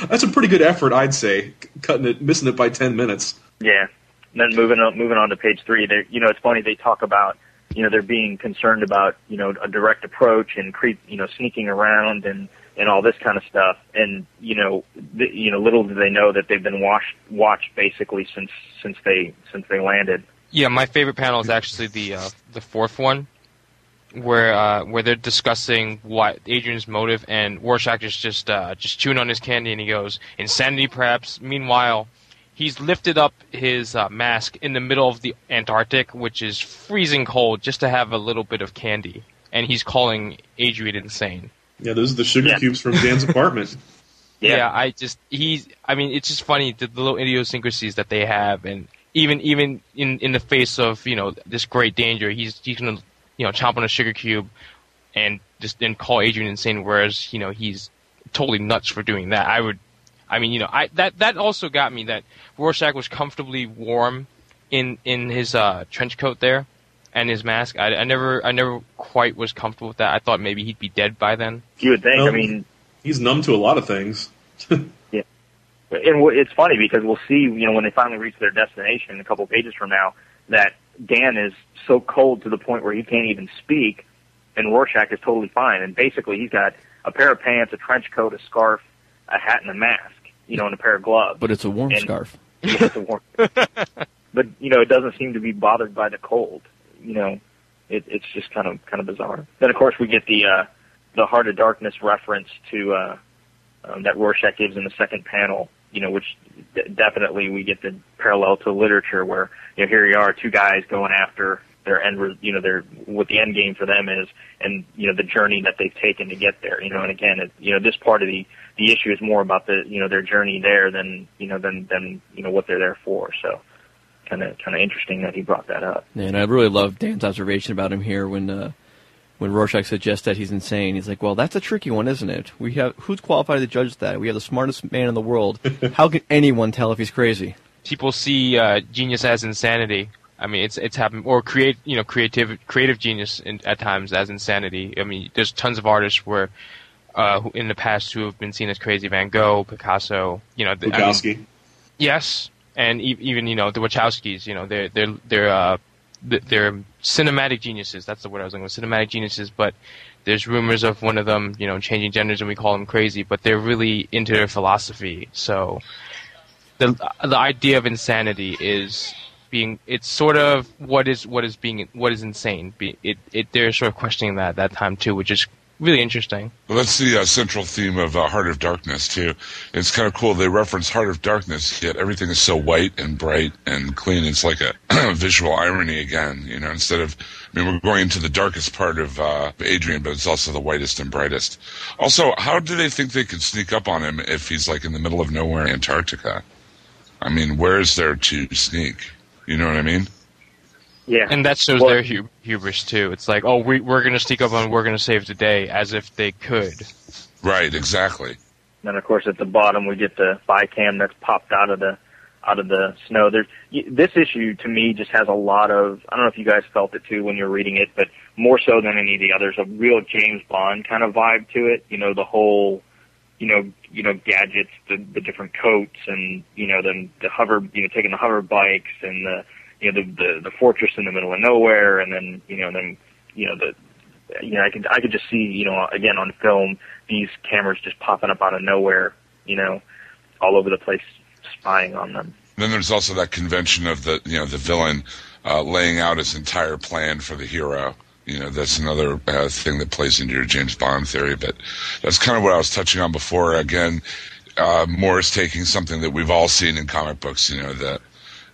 that's a pretty good effort, I'd say. Cutting it, missing it by ten minutes. Yeah. And then moving on, moving on to page three, they, you know, it's funny they talk about you know they're being concerned about you know a direct approach and creep you know sneaking around and and all this kind of stuff and you know th- you know little do they know that they've been watched watched basically since since they since they landed Yeah, my favorite panel is actually the uh, the fourth one, where uh, where they're discussing what Adrian's motive, and Rorschach is just uh, just chewing on his candy, and he goes, "Insanity, perhaps." Meanwhile, he's lifted up his uh, mask in the middle of the Antarctic, which is freezing cold, just to have a little bit of candy, and he's calling Adrian insane. Yeah, those are the sugar Yeah. cubes from Dan's apartment. Yeah. I just he's. I mean, it's just funny the, the little idiosyncrasies that they have, and even even in in the face of you know this great danger, he's he's gonna you know chomp on a sugar cube, and just then call Adrian insane. Whereas you know he's totally nuts for doing that. I would. I mean, you know, I that that also got me that Rorschach was comfortably warm in in his uh, trench coat there and his mask. I, I never I never quite was comfortable with that. I thought maybe he'd be dead by then. you would think i mean He's numb to a lot of things. and wh- it's funny because we'll see, you know, when they finally reach their destination a couple pages from now, that Dan is so cold to the point where he can't even speak, and Rorschach is totally fine. And basically, he's got a pair of pants, a trench coat, a scarf, a hat, and a mask, you know, and a pair of gloves. But it's a warm And- scarf. It's a warm- but you know, it doesn't seem to be bothered by the cold. You know, it, it's just kind of kind of bizarre. Then, of course, we get the uh, the Heart of Darkness reference to uh, um, that Rorschach gives in the second panel. You know, which d- definitely we get the parallel to literature where you know here you are, two guys going after their end, you know, their what the end game for them is, and you know the journey that they've taken to get there. You know, and again, it, you know, this part of the the issue is more about the you know their journey there than you know than than you know what they're there for. So kind of kind of interesting that he brought that up. And I really love Dan's observation about him here when uh, when Rorschach suggests that he's insane. He's like, "Well, that's a tricky one, isn't it? We have who's qualified to judge that? We have the smartest man in the world. How can anyone tell if he's crazy?" people see uh, genius as insanity. I mean, it's it's happened or create you know creative creative genius in, at times as insanity. I mean, there's tons of artists where uh, who, in the past who have been seen as crazy. Van Gogh, Picasso, you know, the, I mean, yes, and e- even you know the Wachowskis. You know, they're they're they're uh, they're cinematic geniuses. That's the word I was looking for. Cinematic geniuses, but. There's rumors of one of them, you know, changing genders, and we call them crazy. But they're really into their philosophy. So, the the idea of insanity is being it's sort of what is what is being what is insane. Be, it it they're sort of questioning that at that time too, which is really interesting. Well, that's the uh, central theme of uh, Heart of Darkness too. It's kind of cool. They reference Heart of Darkness, yet everything is so white and bright and clean. It's like a visual irony again. You know, instead of I mean, we're going into the darkest part of uh, Adrian, but it's also the whitest and brightest. Also, how do they think they could sneak up on him if he's like in the middle of nowhere in Antarctica? I mean, where is there to sneak? You know what I mean? Yeah, And that shows Well- their hu- hubris too. It's like, oh, we we're gonna sneak up on, we're gonna save the day, as if they could. Right, exactly. And of course, at the bottom we get the Bicam that's popped out of the out of the snow. There's this issue to me just has a lot of. I don't know if you guys felt it too when you're reading it, but more so than any of the others, a real James Bond kind of vibe to it. You know, the whole, you know, you know, gadgets, the the different coats, and you know, then the hover, you know, taking the hover bikes and the, you know, the the, the fortress in the middle of nowhere, and then you know, then you know the you know, I could I could just see, you know, again on film, these cameras just popping up out of nowhere, you know, all over the place, spying on them. Then there's also that convention of the you know the villain uh, laying out his entire plan for the hero. You know that's another uh, thing that plays into your James Bond theory. But that's kind of what I was touching on before. Again, uh, Moore's taking something that we've all seen in comic books. You know the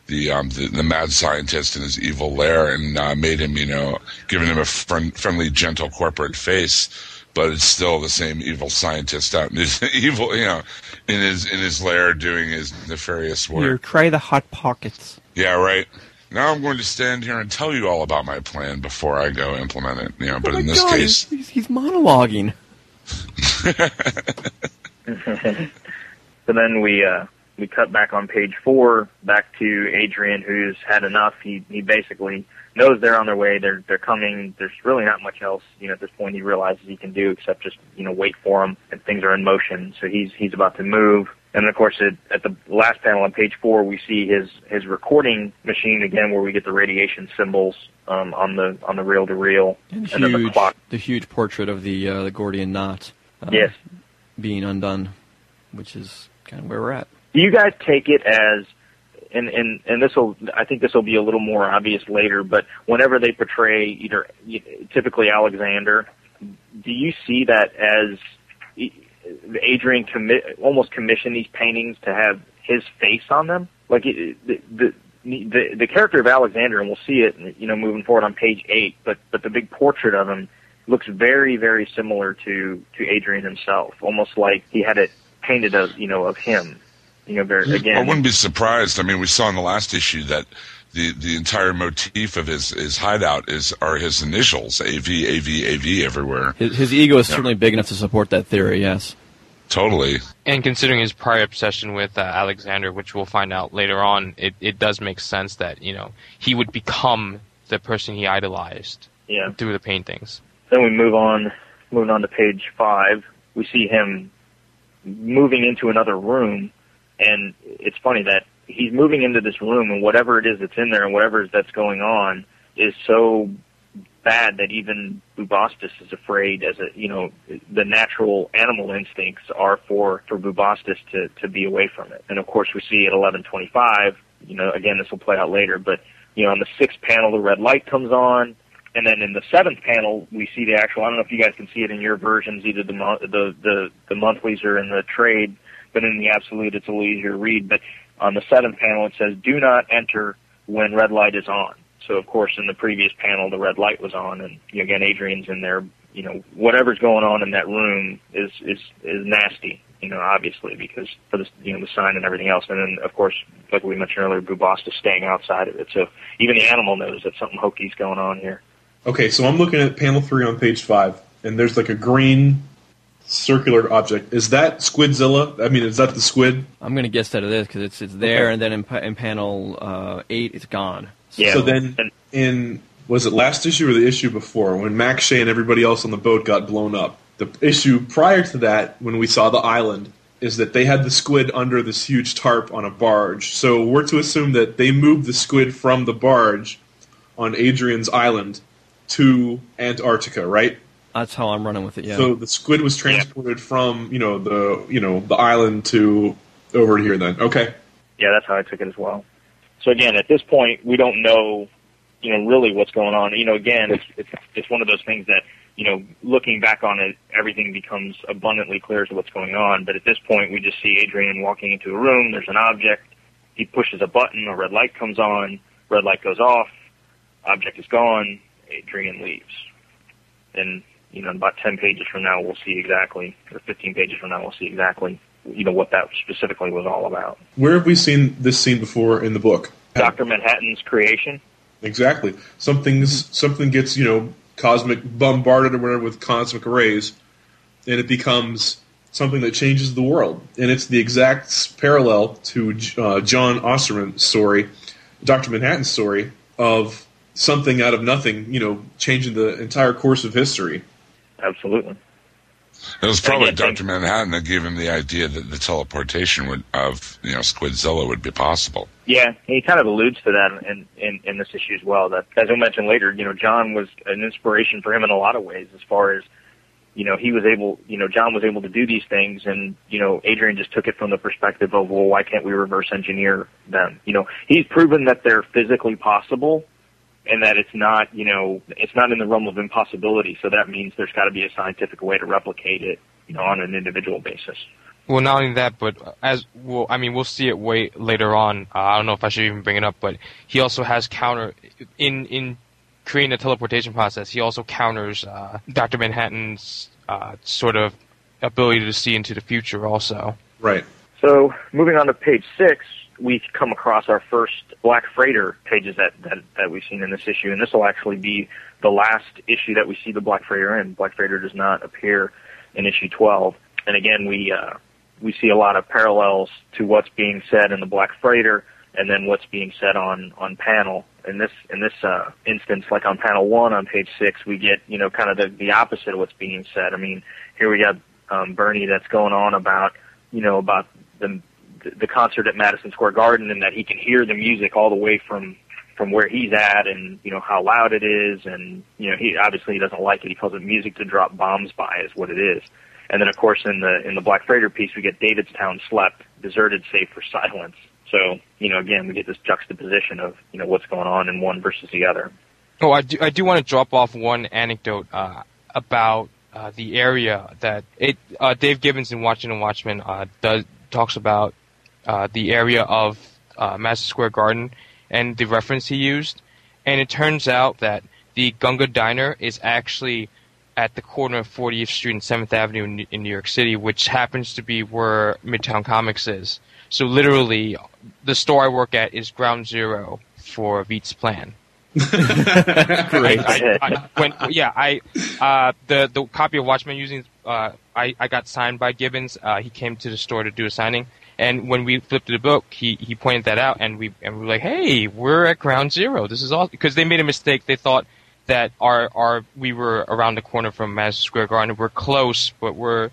the um, the, the mad scientist in his evil lair and uh, made him you know giving him a friend, friendly, gentle corporate face. But it's still the same evil scientist out in his evil, you know, in his in his lair doing his nefarious work. Here, try the hot pockets. Yeah, right. Now I'm going to stand here and tell you all about my plan before I go implement it. You know, but oh in this God, case, he's, he's, he's monologuing. So then we uh, we cut back on page four, back to Adrian, who's had enough. He he basically knows they're on their way. They're they're coming. There's really not much else. You know, at this point, he realizes he can do except just you know wait for them, and things are in motion. So he's he's about to move. And of course, it, at the last panel on page four, we see his his recording machine again, where we get the radiation symbols um, on the on the reel to reel, And and then the huge, clock. the huge portrait of the uh, the Gordian knot. Uh, Yes. Being undone, which is kind of where we're at. Do you guys take it as, and and and this will, I think this will be a little more obvious later, but whenever they portray either typically Alexander, do you see that as Adrian commi- almost commissioned these paintings to have his face on them? Like the, the the the character of Alexander, and we'll see it, you know, moving forward on page eight. But but the big portrait of him looks very very similar to to Adrian himself, almost like he had it painted of you know of him. You know, very I wouldn't be surprised. I mean, we saw in the last issue that the the entire motif of his his hideout is are his initials AV AV AV everywhere. His, his ego is Yeah. certainly big enough to support that theory. Yes. Totally. And considering his prior obsession with uh, Alexander, which we'll find out later on, it, it does make sense that you know he would become the person he idolized Yeah. through the paintings. Then we move on, moving on to page five. We see him moving into another room, and it's funny that he's moving into this room, and whatever it is that's in there, and whatever that's going on, is so bad that even Bubastis is afraid. As a you know, the natural animal instincts are for for Bubastis to to be away from it. And of course, we see at eleven twenty five. You know, again, this will play out later, but you know, on the sixth panel, the red light comes on. And then in the seventh panel, we see the actual. I don't know if you guys can see it in your versions, either the the the, the monthlies or in the trade, but in the absolute, it's a little easier to read. But on the seventh panel, it says, "Do not enter when red light is on." So of course, in the previous panel, the red light was on, and you know, again, Adrian's in there. You know, whatever's going on in that room is is is nasty. You know, obviously because for the you know the sign and everything else, and then of course, like we mentioned earlier, Bubastis staying outside of it. So even the animal knows that something hoky's going on here. Okay, so I'm looking at panel three on page five, and there's like a green circular object. Is that Squidzilla? I mean, is that the squid? I'm going to guess that it is because it's it's there, Okay. and then in, in panel uh, eight, it's gone. Yeah. So then, in was it last issue or the issue before when Max Shea and everybody else on the boat got blown up? The issue prior to that, when we saw the island, is that they had the squid under this huge tarp on a barge. So we're to assume that they moved the squid from the barge on Adrian's island to Antarctica, right? That's how I'm running with it. Yeah. So the squid was transported from you know the you know the island to over here. Then okay, Yeah, that's how I took it as well. So again, at this point, we don't know, you know, really what's going on. You know, again, it's it's, it's one of those things that you know, looking back on it, everything becomes abundantly clear as to what's going on. But at this point, we just see Adrian walking into a room. There's an object. He pushes a button. A red light comes on. Red light goes off. Object is gone. Adrian leaves. And you know, about 10 pages from now, we'll see exactly, or 15 pages from now, we'll see exactly, you know, what that specifically was all about. where have we seen this scene before in the book? Dr. Manhattan's creation. Exactly. Something's something gets you know cosmic bombarded or whatever with cosmic rays, and it becomes something that changes the world. And it's the exact parallel to uh, John Osterman's story, Doctor Manhattan's story of something out of nothing, you know, changing the entire course of history. Absolutely. It was probably Dr. Manhattan that gave him the idea that the teleportation would, of you know Squidzilla would be possible. Yeah, he kind of alludes to that in, in, in this issue as well. That, as I mentioned later, you know, John was an inspiration for him in a lot of ways as far as, you know, he was able, you know, John was able to do these things and, you know, Adrian just took it from the perspective of, well, why can't we reverse engineer them? You know, he's proven that they're physically possible and that it's not, you know, it's not in the realm of impossibility. So that means there's got to be a scientific way to replicate it, you know, on an individual basis. Well, not only that, but as well, I mean, we'll see it way later on. Uh, I don't know if I should even bring it up, but he also has counter in in creating the teleportation process. He also counters uh, Doctor Manhattan's uh, sort of ability to see into the future. Also, Right. So moving on to page six, we come across our first Black Freighter pages that, that, that we've seen in this issue, and this will actually be the last issue that we see the Black Freighter in. Black Freighter does not appear in issue 12. And again, we, uh, we see a lot of parallels to what's being said in the Black Freighter and then what's being said on, on panel. In this, in this, uh, instance, like on panel one on page six, we get, you know, kind of the, the opposite of what's being said. I mean, here we got, um, Bernie that's going on about, you know, about the the, concert at Madison Square Garden, and that he can hear the music all the way from from where he's at, and you know how loud it is, and you know he obviously he doesn't like it. He calls it music to drop bombs by, is what it is. And then of course in the in the Black Freighter piece we get Davidstown slept, deserted save for silence. So you know again we get this juxtaposition of you know what's going on in one versus the other. Oh, I do, I do want to drop off one anecdote uh, about uh, the area that it. Uh, Dave Gibbons in Watchmen and Watchmen uh, does talks about uh, the area of uh, Madison Square Garden and the reference he used, and it turns out that the Gunga Diner is actually at the corner of 40th Street and 7th Avenue in, in New York City, which happens to be where Midtown Comics is. So literally, the store I work at is ground zero for Veidt's plan. Great. I, I, when, yeah, I uh, the the copy of Watchmen using uh, I I got signed by Gibbons. Uh, he came to the store to do a signing, and when we flipped the book, he he pointed that out, and we and we were like, hey, we're at Ground Zero. This is awesome because they made a mistake. They thought that our our we were around the corner from Madison Square Garden. We're close, but we're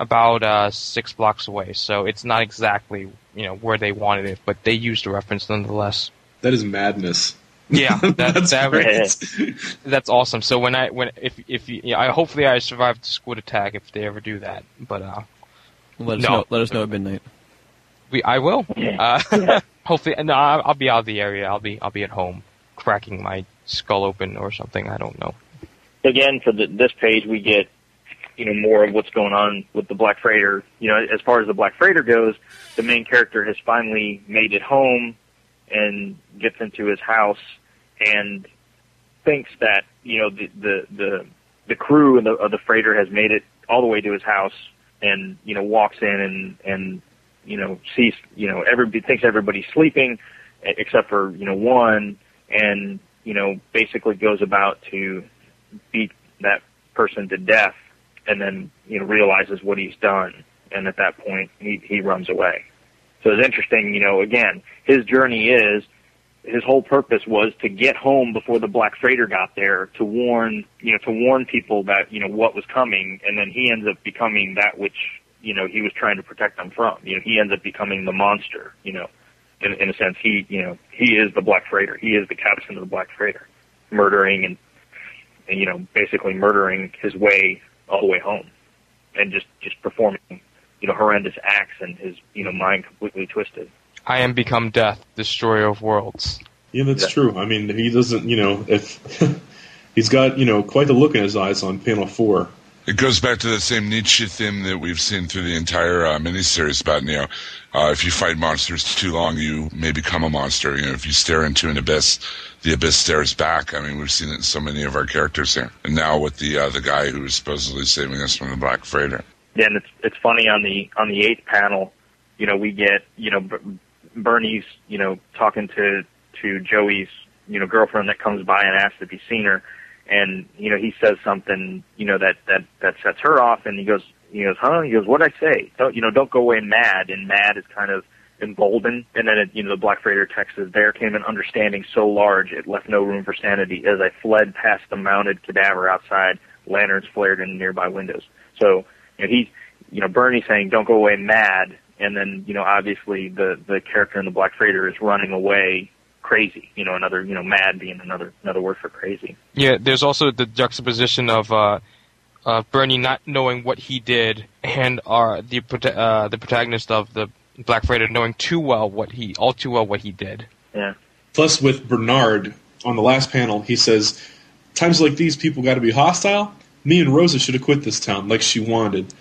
about uh, six blocks away. So it's not exactly you know where they wanted it, but they used a reference nonetheless. That is madness. Yeah, that, That's that, great. that's awesome. So when I when if if you, yeah, I hopefully I survive the squid attack if they ever do that. But uh, Let us No. know. Let us know at midnight. We I will. Uh, hopefully, no, I'll, I'll be out of the area. I'll be I'll be at home, cracking my skull open or something. I don't know. again for the, this page we get you know more of what's going on with the black freighter you know as far as the black freighter goes the main character has finally made it home and gets into his house and thinks that you know the the the, the crew of the, of the freighter has made it all the way to his house and you know walks in and and you know sees you know everybody thinks everybody's sleeping except for you know one and you know basically goes about to beat that person to death and then you know realizes what he's done. And at that point he he runs away. So it's interesting you know again his journey is his whole purpose was to get home before the black freighter got there to warn you know to warn people that you know what was coming. And then he ends up becoming that which you know he was trying to protect them from you know he ends up becoming the monster you know in, in a sense he you know he is the black freighter he is the captain of the black freighter murdering and, and you know basically murdering his way all the way home and just just performing you know horrendous acts and his you know mind completely twisted I am become death, destroyer of worlds. Yeah, that's Yeah. true. I mean, he doesn't, you know, if he's got, you know, quite the look in his eyes on panel four. It goes back to the same Nietzsche theme that we've seen through the entire uh, miniseries about Neo. Uh, if you fight monsters too long, you may become a monster. You know, if you stare into an abyss, the abyss stares back. I mean, we've seen it in so many of our characters here. And now with the uh, the guy who is supposedly saving us from the Black Freighter. Yeah, and it's it's funny on the on the eighth panel, you know, we get you know Bernie's you know talking to to Joey's you know girlfriend that comes by and asks if he's seen her, and you know he says something you know that that that sets her off, and he goes he goes huh? He goes what I say? Don't you know don't go away mad, and mad is kind of emboldened, and then it, you know the Black Freighter text is there came an understanding so large it left no room for sanity as I fled past the mounted cadaver outside, lanterns flared in nearby windows. So you know, he's, you know, Bernie saying, "Don't go away mad," and then, you know, obviously the the character in the Black Freighter is running away crazy. You know, another, you know, mad being another another word for crazy. Yeah, there's also the juxtaposition of uh, uh, Bernie not knowing what he did, and uh, the prota- uh, the protagonist of the Black Freighter knowing too well what he all too well what he did. Yeah, Plus, with Bernard on the last panel, he says, "Times like these, people got to be hostile. Me and Rosa should have quit this town like she wanted,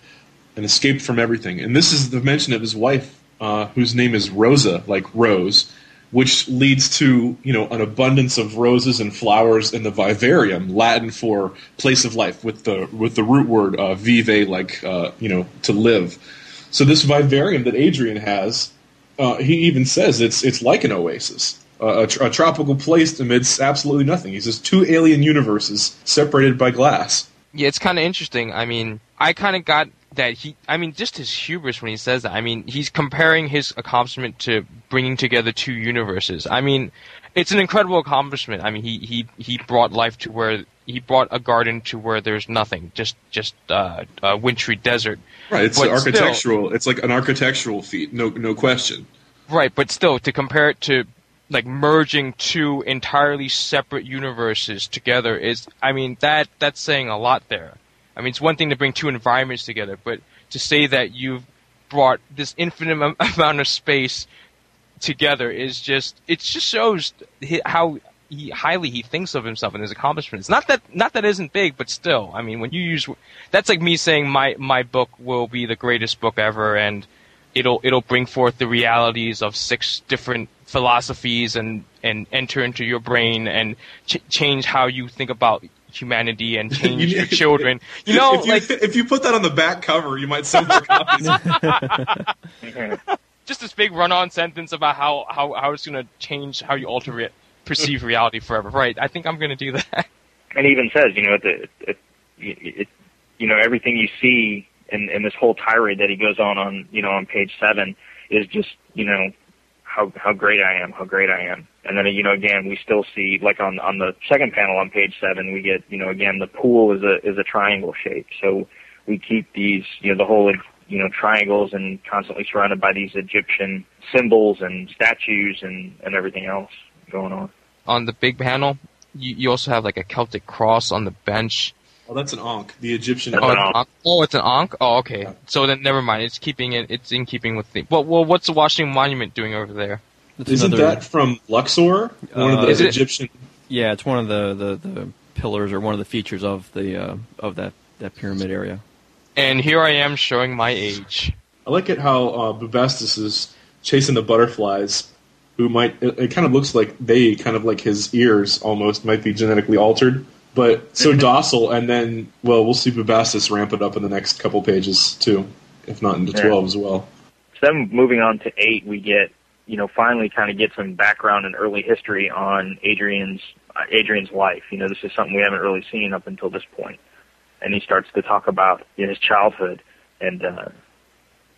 and escaped from everything." And this is the mention of his wife, uh, whose name is Rosa, like Rose, which leads to you know an abundance of roses and flowers in the vivarium, Latin for place of life, with the with the root word uh, vive, like uh, you know to live. So this vivarium that Adrian has uh, he even says it's it's like an oasis, a, tr- a tropical place amidst absolutely nothing. He says two alien universes separated by glass. Yeah, it's kind of interesting. I mean, I kind of got that he. I mean, just his hubris when he says that. I mean, he's comparing his accomplishment to bringing together two universes. I mean, it's an incredible accomplishment. I mean, he he he brought life to where he brought a garden to where there's nothing, just just uh, a wintry desert. Right, it's But an still- architectural. it's like an architectural feat, no no question. Right, but still, to compare it to like merging two entirely separate universes together is, I mean, that that's saying a lot there. I mean, it's one thing to bring two environments together, but to say that you've brought this infinite am- amount of space together is just it just shows how he, highly he thinks of himself and his accomplishments. Not that not that isn't big, but still, I mean, when you use that's like me saying my my book will be the greatest book ever, and it'll it'll bring forth the realities of six different philosophies and and enter into your brain and ch- change how you think about humanity and change your children. You know, if you, like if you put that on the back cover, you might sell more copies. just this big run-on sentence about how how, how it's going to change how you alter it, perceive reality forever. Right? I think I'm going to do that. and even says, you know, it, it, it, it you know, everything you see in, in this whole tirade that he goes on on, you know, on page seven is just, you know, how how great I am, how great I am. And then, you know, again, we still see, like on on the second panel on page seven, we get, you know, again, the pool is a is a triangle shape. So we keep these, you know, the whole, you know, triangles and constantly surrounded by these Egyptian symbols and statues and and everything else going on. On the big panel, you, you also have like a Celtic cross on the bench. Oh, that's an Ankh, the Egyptian. Oh, it's an Ankh. oh, it's an Ankh. Oh, okay. So then, never mind. It's keeping it. It's in keeping with the. Well, well, what's the Washington Monument doing over there? That's Isn't another- that from Luxor? One of Uh, the Is it- Egyptian. Yeah, it's one of the, the, the pillars or one of the features of the uh, of that, that pyramid area. And here I am showing my age. I like it how uh, Bubastis is chasing the butterflies, who might. It, it kind of looks like they, kind of like his ears, almost might be genetically altered, but so docile. And then, well, we'll see Bubastis ramp it up in the next couple pages too, if not into Yeah. twelve as well. So then moving on to eight, we get, you know, finally kind of get some background and early history on Adrian's uh, Adrian's life. You know, this is something we haven't really seen up until this point. And he starts to talk about you know, his childhood, and uh,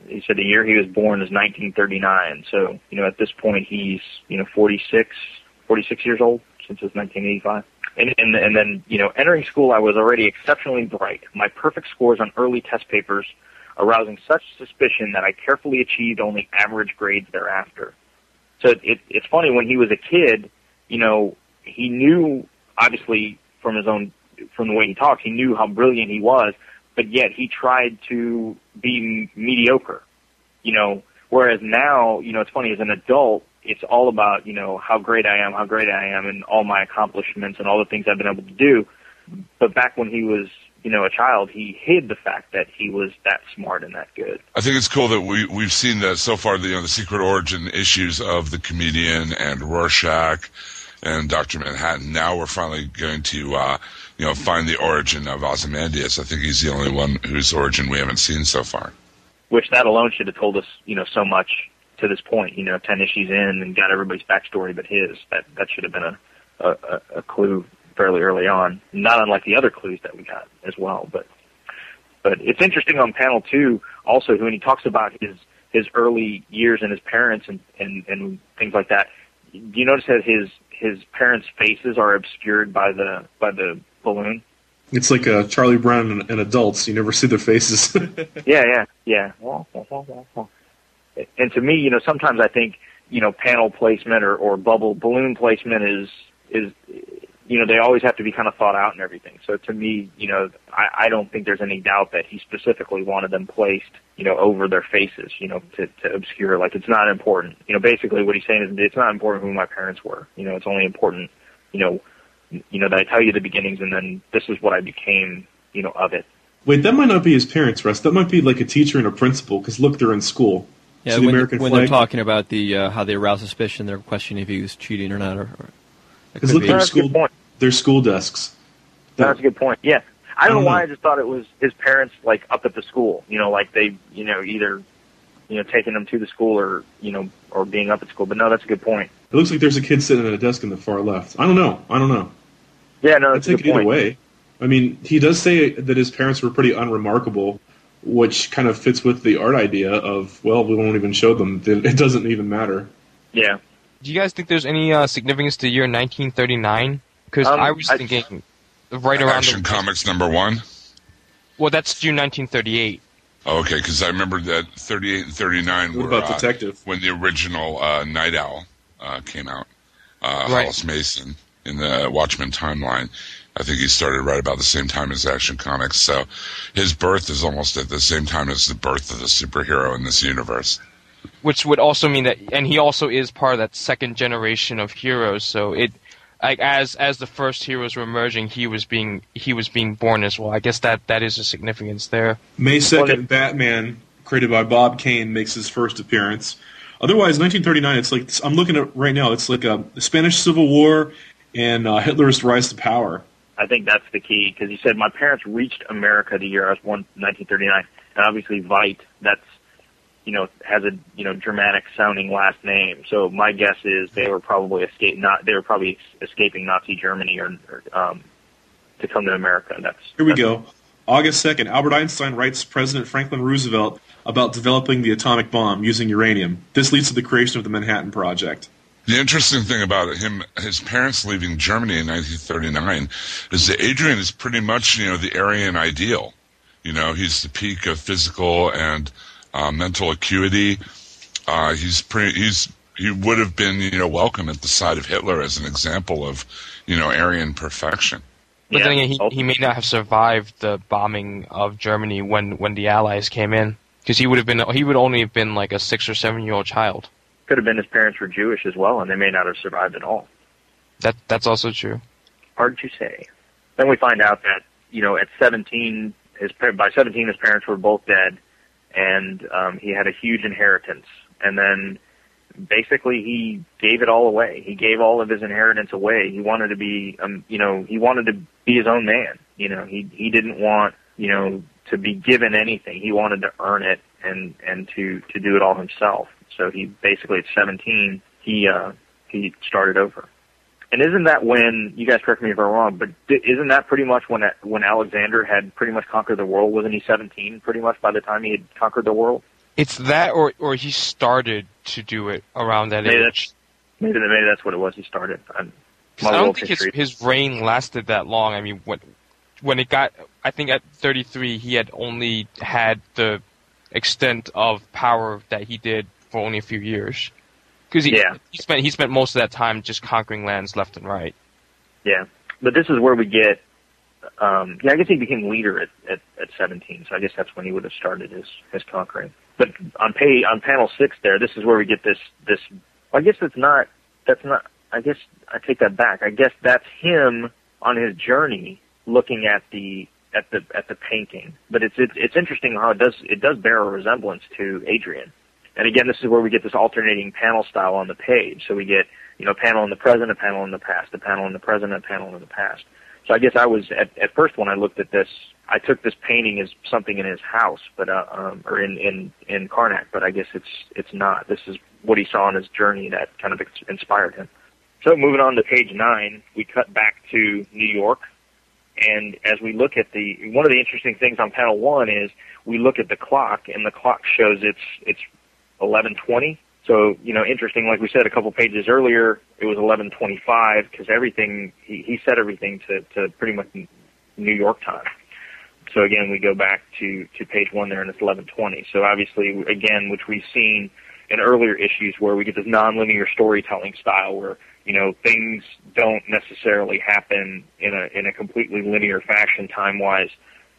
he said the year he was born is 1939. So, you know, at this point he's, you know, 46, 46 years old since it's 1985. And, and, and then, you know, entering school, I was already exceptionally bright. My perfect scores on early test papers arousing such suspicion that I carefully achieved only average grades thereafter. So it, it, it's funny when he was a kid, you know, he knew obviously from his own from the way he talked, he knew how brilliant he was, but yet he tried to be mediocre. You know, whereas now, you know, it's funny as an adult, it's all about you know how great I am, how great I am, and all my accomplishments and all the things I've been able to do. But back when he was, you know, a child, he hid the fact that he was that smart and that good. I think it's cool that we we've seen that so far. The you know the secret origin issues of the comedian and Rorschach and Doctor Manhattan. Now we're finally going to uh, you know find the origin of Ozymandias. I think he's the only one whose origin we haven't seen so far. which that alone should have told us, you know, so much to this point. You know, ten issues in and got everybody's backstory but his. That that should have been a a, a- clue fairly early on. Not unlike the other clues that we got as well. But but it's interesting on panel two also when he talks about his his early years and his parents and and and things like that. Do you notice that his his parents' faces are obscured by the by the balloon? It's like uh, Charlie Brown and, and adults. You never see their faces. Yeah, yeah, yeah. And to me, you know, sometimes I think, you know, panel placement or, or bubble balloon placement is is you know, they always have to be kind of thought out and everything. So to me, you know, I, I don't think there's any doubt that he specifically wanted them placed, you know, over their faces, you know, to, to obscure like it's not important. You know, basically what he's saying is it's not important who my parents were. You know, it's only important, you know, you know, that I tell you the beginnings and then this is what I became, you know, of it. Wait, that might not be his parents, Russ. That might be like a teacher and a principal. Because look, they're in school. Yeah, the when, American when flag? they're talking about the uh, how they arouse suspicion, they're questioning if he was cheating or not. Or, or Because look, be- their That's a good school, point. their school desks. That's a good point. Yeah. I don't know Mhm. why I just thought it was his parents like up at the school. You know, like they, you know, either, you know, taking them to the school or, you know, or being up at school. But no, that's a good point. It looks like there's a kid sitting at a desk in the far left. I don't know. I don't know. Yeah, no, I that's a take good it either point. way. I mean, he does say that his parents were pretty unremarkable, which kind of fits with the art idea of, well, we won't even show them. It doesn't even matter. Yeah. Do you guys think there's any uh, significance to the year 1939? Because Um, I was I- thinking right around Action the, Comics number one. Well, that's June 1938. Oh, okay, because I remember that 38 and 39 What were about uh, Detective? when the original uh, Nite Owl uh, came out. Uh, Right. Hollis Mason in the Watchmen timeline. I think he started right about the same time as Action Comics. So his birth is almost at the same time as the birth of the superhero in this universe. which would also mean that, and he also is part of that second generation of heroes. So it, like as as the first heroes were emerging, he was being he was being born as well. I guess that that is a significance there. May 2nd, Batman, created by Bob Kane, makes his first appearance. Otherwise, 1939, it's like, I'm looking at right now, it's like a, the Spanish Civil War and uh, Hitler's rise to power. I think that's the key because you said my parents reached America the year I was born, 1939, and obviously Veidt. That's you know has a you know Germanic sounding last name. So my guess is they were probably escape not they were probably escaping Nazi Germany or, or um, to come to America. That's Here we that's- go. August 2nd, Albert Einstein writes President Franklin Roosevelt about developing the atomic bomb using uranium. This leads to the creation of the Manhattan Project. The interesting thing about him, his parents leaving Germany in 1939, is that Adrian is pretty much, you know, the Aryan ideal. You know, he's the peak of physical and uh, mental acuity. Uh, he's pretty, he's, he would have been, you know, welcome at the side of Hitler as an example of, you know, Aryan perfection. But Yeah. then again, he, he may not have survived the bombing of Germany when when the Allies came in, because he would have been he would only have been like a six or seven year old child. Could have been his parents were Jewish as well, and they may not have survived at all. That that's also true. Hard to say. Then we find out that you know at 17, his by 17 his parents were both dead, and um, he had a huge inheritance. And then basically he gave it all away. He gave all of his inheritance away. He wanted to be, um, you know, he wanted to be his own man. You know, he he didn't want you know to be given anything. He wanted to earn it and and to to do it all himself. So he basically at 17 he uh, he started over. And isn't that when you guys correct me if I'm wrong, but isn't that pretty much when when Alexander had pretty much conquered the world? Wasn't he 17 pretty much by the time he had conquered the world? It's that, or or he started to do it around that Maybe age. that's maybe maybe that's what it was. He started. I'm, I don't think his his reign lasted that long. I mean, when when it got, I think at 33 he had only had the extent of power that he did for only a few years. Because he, Yeah. he spent he spent most of that time just conquering lands left and right. Yeah, but this is where we get. Um, yeah, I guess he became leader at, at at 17, so I guess that's when he would have started his his conquering. But on pay on panel six, there, this is where we get this this. I guess it's not. That's not. I guess I take that back. I guess that's him on his journey, looking at the at the at the painting. But it's it's, it's interesting how it does it does bear a resemblance to Adrian. And again, this is where we get this alternating panel style on the page. So we get, you know, a panel in the present, a panel in the past, a panel in the present, a panel in the past. So I guess I was at, at first when I looked at this, I took this painting as something in his house, but uh, um, or in in in Karnak, but I guess it's it's not. This is what he saw on his journey that kind of inspired him. So moving on to page nine, we cut back to New York, and as we look at the one of the interesting things on panel one is we look at the clock, and the clock shows it's it's 11:20. So you know, interesting. Like we said a couple pages earlier, it was 11:25 because everything he, he set everything to to pretty much New York time. So again, we go back to to page one there, and it's 11:20. So obviously, again, which we've seen in earlier issues where we get this nonlinear storytelling style where you know things don't necessarily happen in a in a completely linear fashion time wise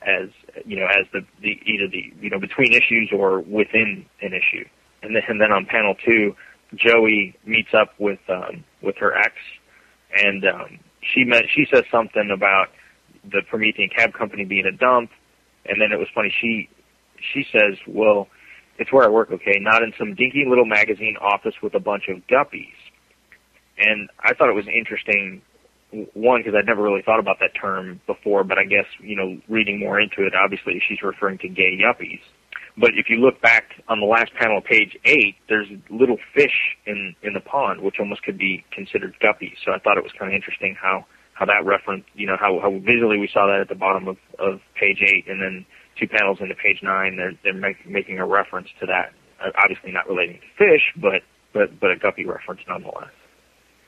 as you know as the, the either the you know between issues or within an issue and then and then on panel two Joey meets up with um with her ex and um she met she says something about the Promethean cab company being a dump and then it was funny she she says well it's where I work, okay, not in some dinky little magazine office with a bunch of guppies. And I thought it was interesting, one, because I'd never really thought about that term before, but I guess, you know, reading more into it, obviously she's referring to gay yuppies. But if you look back on the last panel, page eight, there's little fish in, in the pond, which almost could be considered guppies. So I thought it was kind of interesting how, how that reference, you know, how, how visually we saw that at the bottom of, of page eight, and then two panels into page nine, they're they're make, making a reference to that. Uh, obviously not relating to fish, but but but a Guppy reference nonetheless.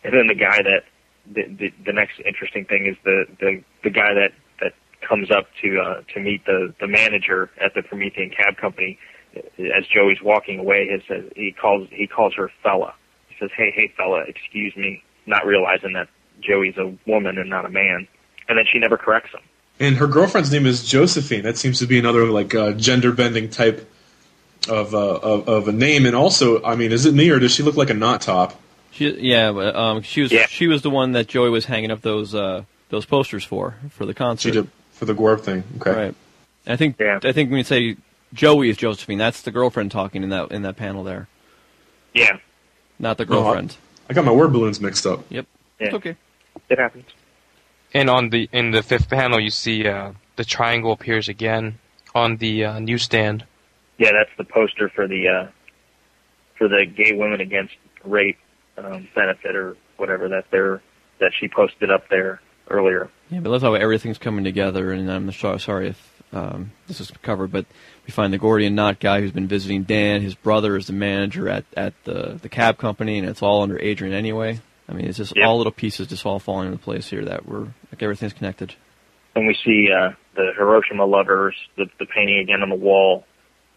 And then the guy that the the, the next interesting thing is the the the guy that that comes up to uh, to meet the the manager at the Promethean Cab Company as Joey's walking away. He says he calls he calls her fella. He says, "Hey, hey, fella, excuse me," not realizing that Joey's a woman and not a man. And then she never corrects him. And her girlfriend's name is Josephine. That seems to be another like uh, gender bending type of, uh, of of a name. And also, I mean, is it me or does she look like a knot top? She, yeah, um, she was Yeah. she was the one that Joey was hanging up those uh, those posters for for the concert. She did for the Gorb thing. Okay. Right. I think Yeah. I think when you say Joey is Josephine, that's the girlfriend talking in that in that panel there, Yeah, not the No, I- girlfriend. I got my word balloons mixed up. Yep. Yeah. It's okay. it happens. And on the in the fifth panel, you see uh, the triangle appears again on the uh, newsstand. Yeah, that's the poster for the uh, for the Gay Women Against Rape um, benefit or whatever that they're that she posted up there earlier. Yeah, but that's how everything's coming together. And I'm sorry if um, this is covered, but we find the Gordian Knot guy who's been visiting Dan. His brother is the manager at at the the cab company, and it's all under Adrian anyway. I mean, it's just Yep. all little pieces just all falling into place here that we're like everything's connected. And we see uh, the Hiroshima lovers, the, the painting again on the wall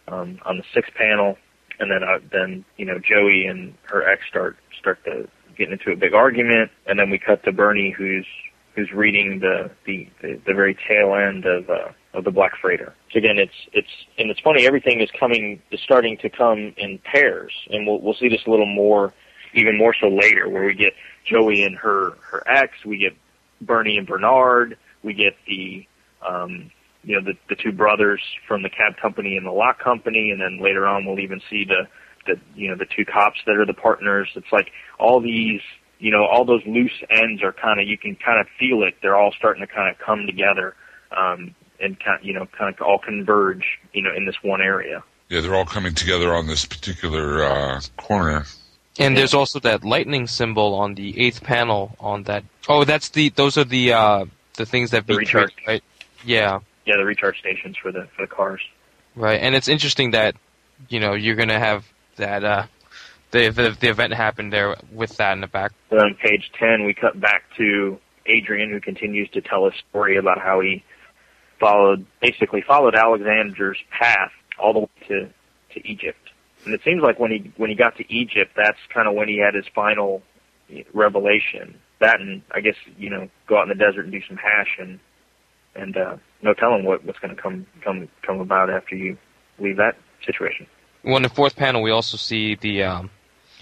um, on the sixth panel, and then uh, then you know Joey and her ex start start to get into a big argument, and then we cut to Bernie who's who's reading the the, the, the very tail end of uh, of the Black Freighter. So again, it's it's and it's funny. Everything is coming is starting to come in pairs, and we'll we'll see this a little more, even more so later, where we get Joey and her her ex, we get Bernie and Bernard, we get the um, you know the the two brothers from the cab company and the lock company, and then later on we'll even see the the you know the two cops that are the partners. It's like all these you know all those loose ends are kind of you can kind of feel it. They're all starting to kind of come together um, and kind you know kind of all converge you know in this one area. Yeah, they're all coming together on this particular uh, corner. And there's also that lightning symbol on the eighth panel on that. Oh, that's the those are the uh, the things that The beat recharge. Trish, right? Yeah, Yeah, the recharge stations for the for the cars. right. And it's interesting that you know you're gonna have that uh, the, the the event happened there with that in the back. Then on page 10, we cut back to Adrian, who continues to tell a story about how he followed, basically followed Alexander's path all the way to, to Egypt. And it seems like when he, when he got to Egypt, that's kind of when he had his final revelation. That and I guess, you know, go out in the desert and do some hash and, and, uh, no telling what, what's going to come, come, come about after you leave that situation. Well, in the fourth panel, we also see the. Um,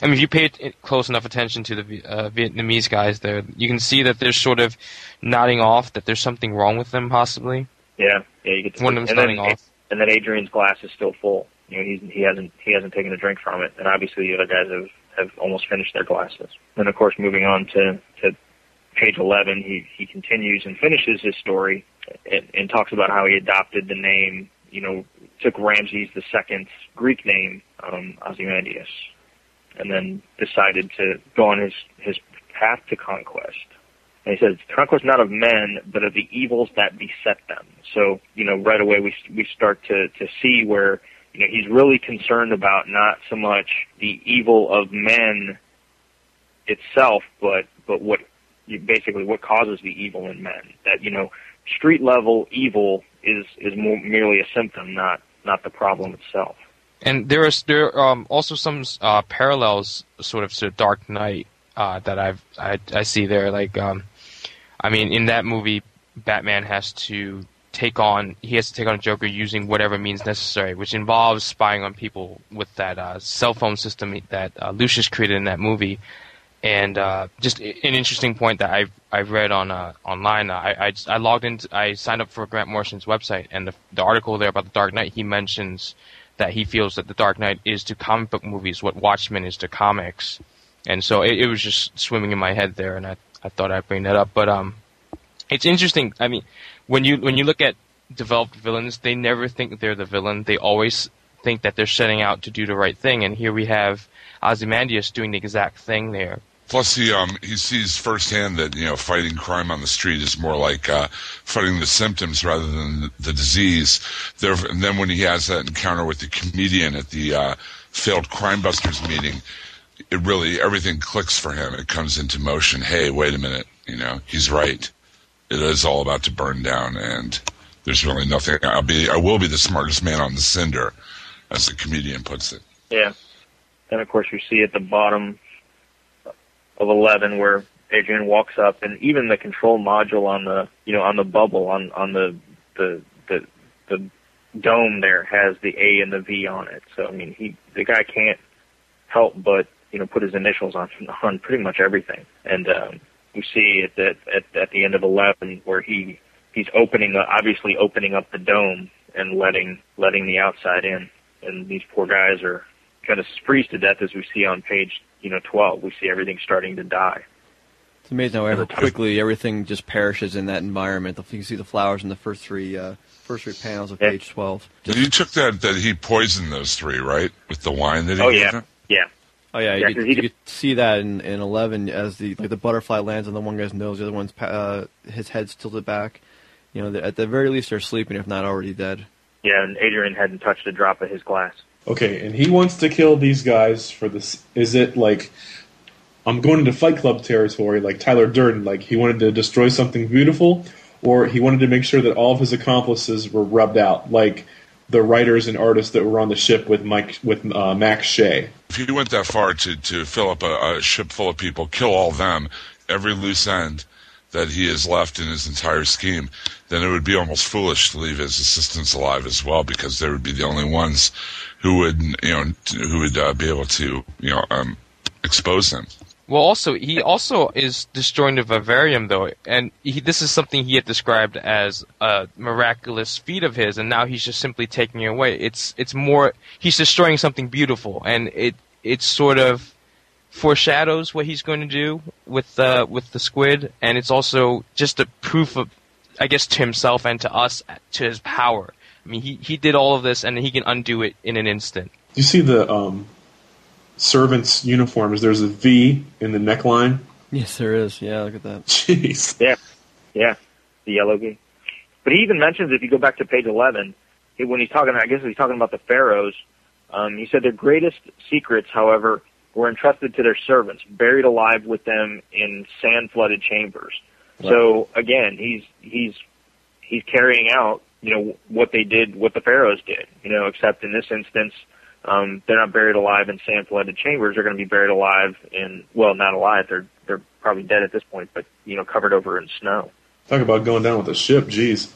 I mean, if you pay close enough attention to the uh, Vietnamese guys there, you can see that they're sort of nodding off that there's something wrong with them, possibly. Yeah, yeah, you get to One of them's then, nodding off. and then Adrian's glass is still full. You know, he's he hasn't he hasn't taken a drink from it, and obviously the other guys have have almost finished their glasses. And of course, moving on to to page eleven, he he continues and finishes his story and, and talks about how he adopted the name. You know, took Ramses the second's Greek name, um, Ozymandias, and then decided to go on his his path to conquest. And he says, conquest not of men, but of the evils that beset them. So, you know, right away we, we start to, to see where, you know, he's really concerned about not so much the evil of men itself, but, but what, basically what causes the evil in men. That, you know, street level evil is, is more, merely a symptom, not, not the problem itself. And there is there are um, also some uh, parallels, sort of to Dark Knight, uh, that I've I, I see there. Like, um, I mean, in that movie, Batman has to take on he has to take on Joker using whatever means necessary, which involves spying on people with that uh, cell phone system that uh, Lucius created in that movie. And uh, just an interesting point that I've I've read on uh, online. I, I I logged in. I signed up for Grant Morrison's website, and the, the article there about the Dark Knight. He mentions that he feels that the Dark Knight is to comic book movies what Watchmen is to comics, and so it, it was just swimming in my head there, and I I thought I'd bring that up. But um, it's interesting. I mean, when you when you look at developed villains, they never think they're the villain. They always think that they're setting out to do the right thing, and here we have Ozymandias doing the exact thing there. Plus, he um he sees firsthand that you know fighting crime on the street is more like uh, fighting the symptoms rather than the, disease. There, and then when he has that encounter with the comedian at the uh, failed crime busters meeting, it really everything clicks for him. It comes into motion. Hey, wait a minute. You know, he's right. It is all about to burn down, and there's really nothing. I'll be, I will be the smartest man on the cinder, as the comedian puts it. Yeah. Then of course we see at the bottom of eleven where Adrian walks up, and even the control module on the you know on the bubble on on the the the the dome there has the A and the V on it. So I mean he the guy can't help but you know put his initials on on pretty much everything, and um, we see at the at at the end of eleven where he he's opening obviously opening up the dome and letting letting the outside in, and these poor guys are kind of freeze to death as we see on page you know 12. We see everything starting to die. It's amazing how quickly everything just perishes in that environment. If you can see the flowers in the first three uh, first three panels of page 12. Just, you took that that he poisoned those three, right, with the wine that he. Oh yeah, yeah. Oh yeah, you, could, you could see that in, in eleven as the like the butterfly lands on the one guy's nose, the other one's uh, his head's tilted back. You know, at the very least they're sleeping, if not already dead. Yeah, and Adrian hadn't touched a drop of his glass. Okay, and he wants to kill these guys for this. Is it like I'm going into Fight Club territory, like Tyler Durden? Like he wanted to destroy something beautiful, or he wanted to make sure that all of his accomplices were rubbed out, like the writers and artists that were on the ship with Mike with uh, Max Shea. If he went that far to to fill up a, a ship full of people, kill all them, every loose end that he has left in his entire scheme, then it would be almost foolish to leave his assistants alive as well, because they would be the only ones who would, you know, who would uh, be able to, you know, um, expose him. Well, also he also is destroying the vivarium, though, and he, this is something he had described as a miraculous feat of his, and now he's just simply taking it away. It's it's more he's destroying something beautiful, and it it sort of foreshadows what he's going to do with uh, with the squid, and it's also just a proof of, I guess, to himself and to us, to his power. I mean, he he did all of this, and he can undo it in an instant. You see the um, servants' uniforms? There's a V in the neckline. Yes, there is. Yeah, look at that. Jeez. Yeah, yeah, the yellow V. But he even mentions if you go back to page eleven, he, when he's talking, I guess he's talking about the pharaohs. Um, he said their greatest secrets, however, were entrusted to their servants, buried alive with them in sand flooded chambers. Right. So again, he's he's he's carrying out you know what they did, what the pharaohs did. You know, except in this instance, um, they're not buried alive in sand flooded chambers. They're going to be buried alive in well, not alive. They're they're probably dead at this point, but you know, covered over in snow. Talk about going down with a ship, jeez.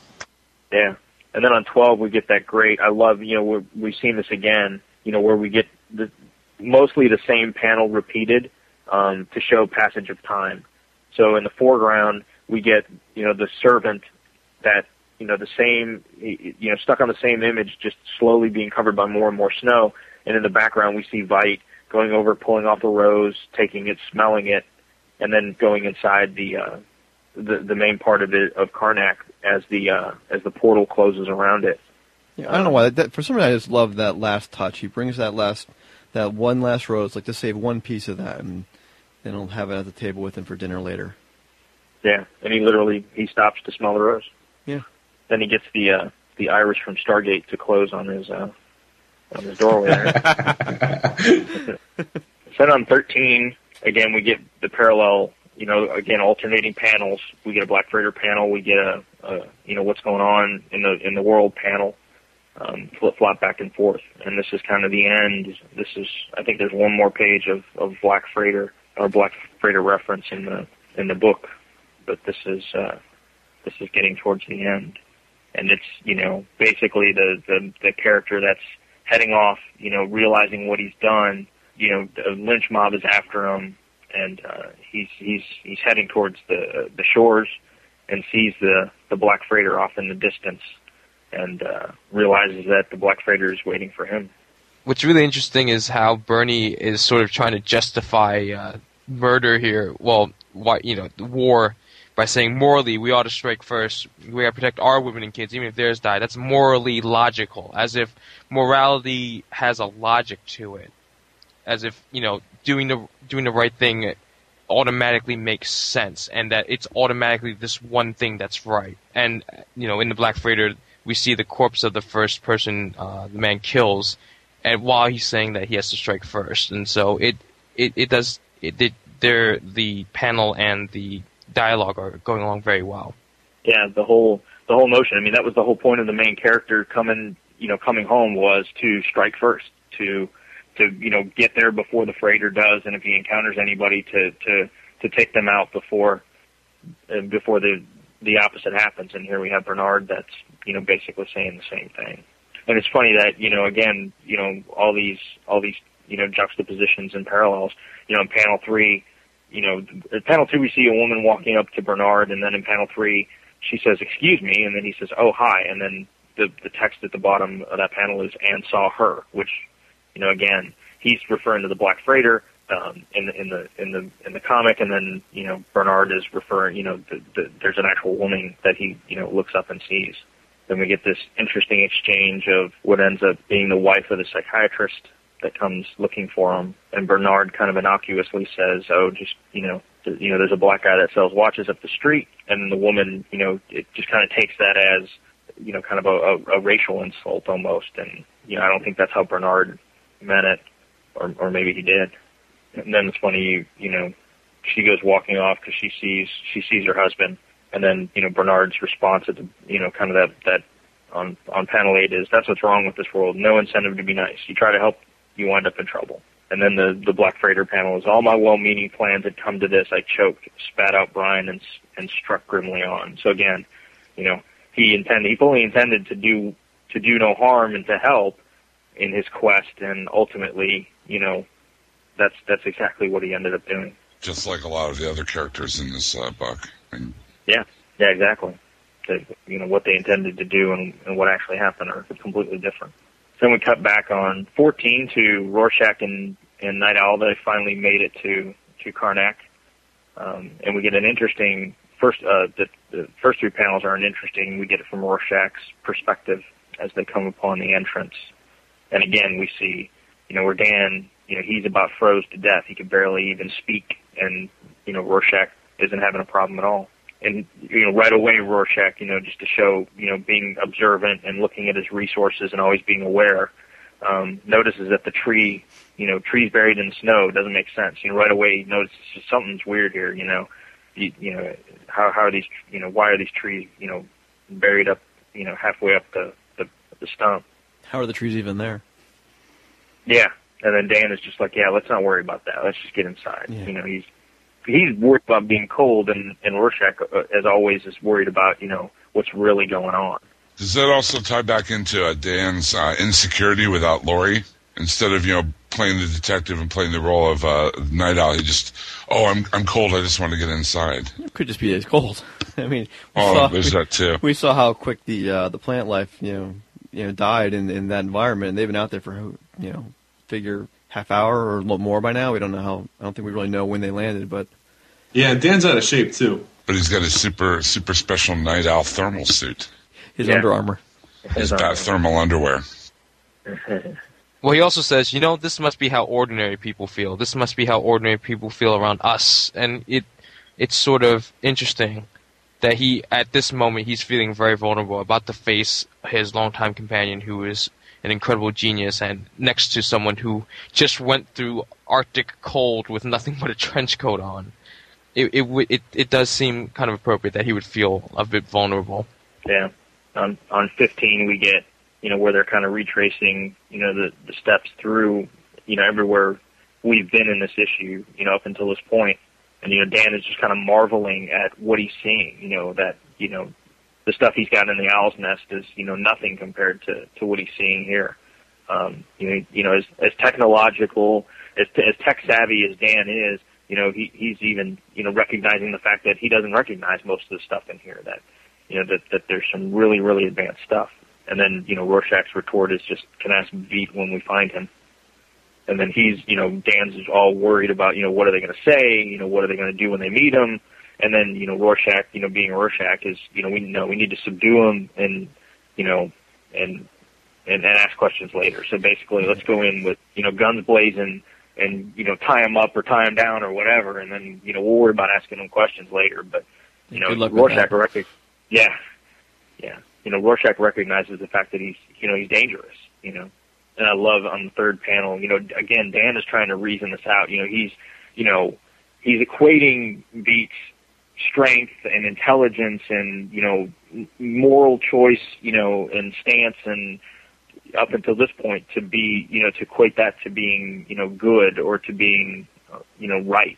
Yeah, and then on twelve we get that great. I love you know we're, we've seen this again. You know where we get the mostly the same panel repeated um, to show passage of time. So in the foreground, we get you know the servant that you know the same you know stuck on the same image, just slowly being covered by more and more snow. And in the background, we see Veidt going over, pulling off a rose, taking it, smelling it, and then going inside the uh, the, the main part of it of Karnak as the uh, as the portal closes around it. Yeah, I don't know why. That, for some reason, I just love that last touch. He brings that last that one last rose, like to save one piece of that, and then he'll have it at the table with him for dinner later. Yeah, and he literally he stops to smell the rose. Yeah. Then he gets the uh, the iris from Stargate to close on his uh, on his doorway. There. then on thirteen, again we get the parallel. You know, again alternating panels. We get a Black Freighter panel. We get a, a you know what's going on in the in the world panel um, flip flop back and forth. And this is kind of the end. This is, I think, there's one more page of, of Black Freighter or Black Freighter reference in the in the book, but this is uh, this is getting towards the end, and it's you know basically the the, the character that's heading off, you know, realizing what he's done. You know, the lynch mob is after him, and uh, he's he's he's heading towards the the shores, and sees the the Black Freighter off in the distance and uh, realizes that the Black Freighter is waiting for him. What's really interesting is how Bernie is sort of trying to justify uh, murder here. Well, why you know war by saying morally we ought to strike first. We ought to protect our women and kids, even if theirs die. That's morally logical, as if morality has a logic to it, as if you know doing the doing the right thing automatically makes sense, and that it's automatically this one thing that's right. And you know, in the Black Freighter, we see the corpse of the first person uh, the man kills, and while he's saying that he has to strike first, and so it it, it does it, it there the panel and the dialogue are going along very well. Yeah, the whole the whole notion. I mean, that was the whole point of the main character coming, you know, coming home was to strike first, to to you know get there before the freighter does, and if he encounters anybody, to to to take them out before before the the opposite happens. And here we have Bernard that's you know basically saying the same thing. And it's funny that you know again you know all these all these you know juxtapositions and parallels. You know, in panel three, you know, in panel two we see a woman walking up to Bernard, and then in panel three she says, "Excuse me," and then he says, "Oh hi," and then the the text at the bottom of that panel is "and saw her," which you know again he's referring to the black freighter um, in the in the in the in the comic, and then you know Bernard is referring. You know, the, the, there's an actual woman that he you know looks up and sees. Then we get this interesting exchange of what ends up being the wife of the psychiatrist that comes looking for him, and Bernard kind of innocuously says, "Oh, just you know." You know, there's a black guy that sells watches up the street, and the woman, you know, it just kind of takes that as, you know, kind of a, a, a racial insult almost. And you know, I don't think that's how Bernard meant it, or or maybe he did. And then it's funny, you, you know, she goes walking off because she sees she sees her husband, and then you know Bernard's response at the you know kind of that that on on panel eight is that's what's wrong with this world. No incentive to be nice. You try to help, you wind up in trouble. And then the the Black Freighter panel is all my well-meaning plans had come to this. I choked, spat out brine, and and struck grimly on. So again, you know, he intended he fully intended to do to do no harm and to help in his quest, and ultimately, you know, that's that's exactly what he ended up doing. Just like a lot of the other characters in this uh, book. And Yeah, yeah, exactly. The, you know what they intended to do and, and what actually happened are completely different. Then we cut back on 14 to Rorschach and, and Nite Owl. They finally made it to to Karnak, um, and we get an interesting first. Uh, the, the first three panels are an interesting. We get it from Rorschach's perspective as they come upon the entrance, and again we see, you know, where Dan, you know, he's about froze to death. He could barely even speak, and you know, Rorschach isn't having a problem at all and you know right away Rorschach, you know, just to show you know being observant and looking at his resources and always being aware, um, notices that the tree, you know, trees buried in snow doesn't make sense. You know, right away he notices something's weird here. You know, you, you know how how are these you know why are these trees you know buried up you know halfway up the the, the stump? How are the trees even there? Yeah, and then Dan is just like, yeah, let's not worry about that. Let's just get inside. Yeah. You know, he's he's worried about being cold, and and Rorschach, uh, as always, is worried about you know what's really going on. does that also tie back into uh, Dan's uh, insecurity without Laurie? Instead of you know playing the detective and playing the role of uh, Nite Owl, he just oh I'm I'm cold. I just want to get inside. It could just be it's cold. I mean, we Oh, saw, there's we, that too. we saw how quick the uh, the plant life you know you know died in in that environment. and They've been out there for you know figure half hour or a little more by now. We don't know how. I don't think we really know when they landed, but Yeah, Dan's out of shape too. But he's got his super super special Nite Owl thermal suit. his Yeah. Under Armour. His bat thermal underwear. Well, he also says, you know, this must be how ordinary people feel. This must be how ordinary people feel around us, and it it's sort of interesting that he at this moment he's feeling very vulnerable about to face his longtime companion who is an incredible genius and next to someone who just went through arctic cold with nothing but a trench coat on it it it, it does seem kind of appropriate that he would feel a bit vulnerable Yeah. On on 15, we get you know where they're kind of retracing you know the the steps through you know everywhere we've been in this issue you know up until this point, and you know Dan is just kind of marveling at what he's seeing. You know that you know the stuff he's got in the owl's nest is you know nothing compared to to what he's seeing here. Um, you know, you know, as as technological as as tech savvy as Dan is, you know, he he's even you know recognizing the fact that he doesn't recognize most of the stuff in here. That you know that that there's some really really advanced stuff. And then you know Rorschach's retort is just can ask Veidt when we find him. And then he's you know Dan's all worried about you know what are they going to say you know what are they going to do when they meet him. And then you know Rorschach you know being Rorschach is you know we know we need to subdue him and you know and and, and ask questions later. So basically, let's go in with you know guns blazing and you know tie him up or tie him down or whatever, and then you know we'll worry about asking him questions later. But you know Good luck with Rorschach that. rec- yeah, yeah. You know Rorschach recognizes the fact that he's you know he's dangerous. You know, and I love on the third panel. You know, again, Dan is trying to reason this out. You know, he's you know he's equating Veidt's strength and intelligence and you know moral choice, you know, and stance and up until this point to be you know to equate that to being you know good or to being you know right.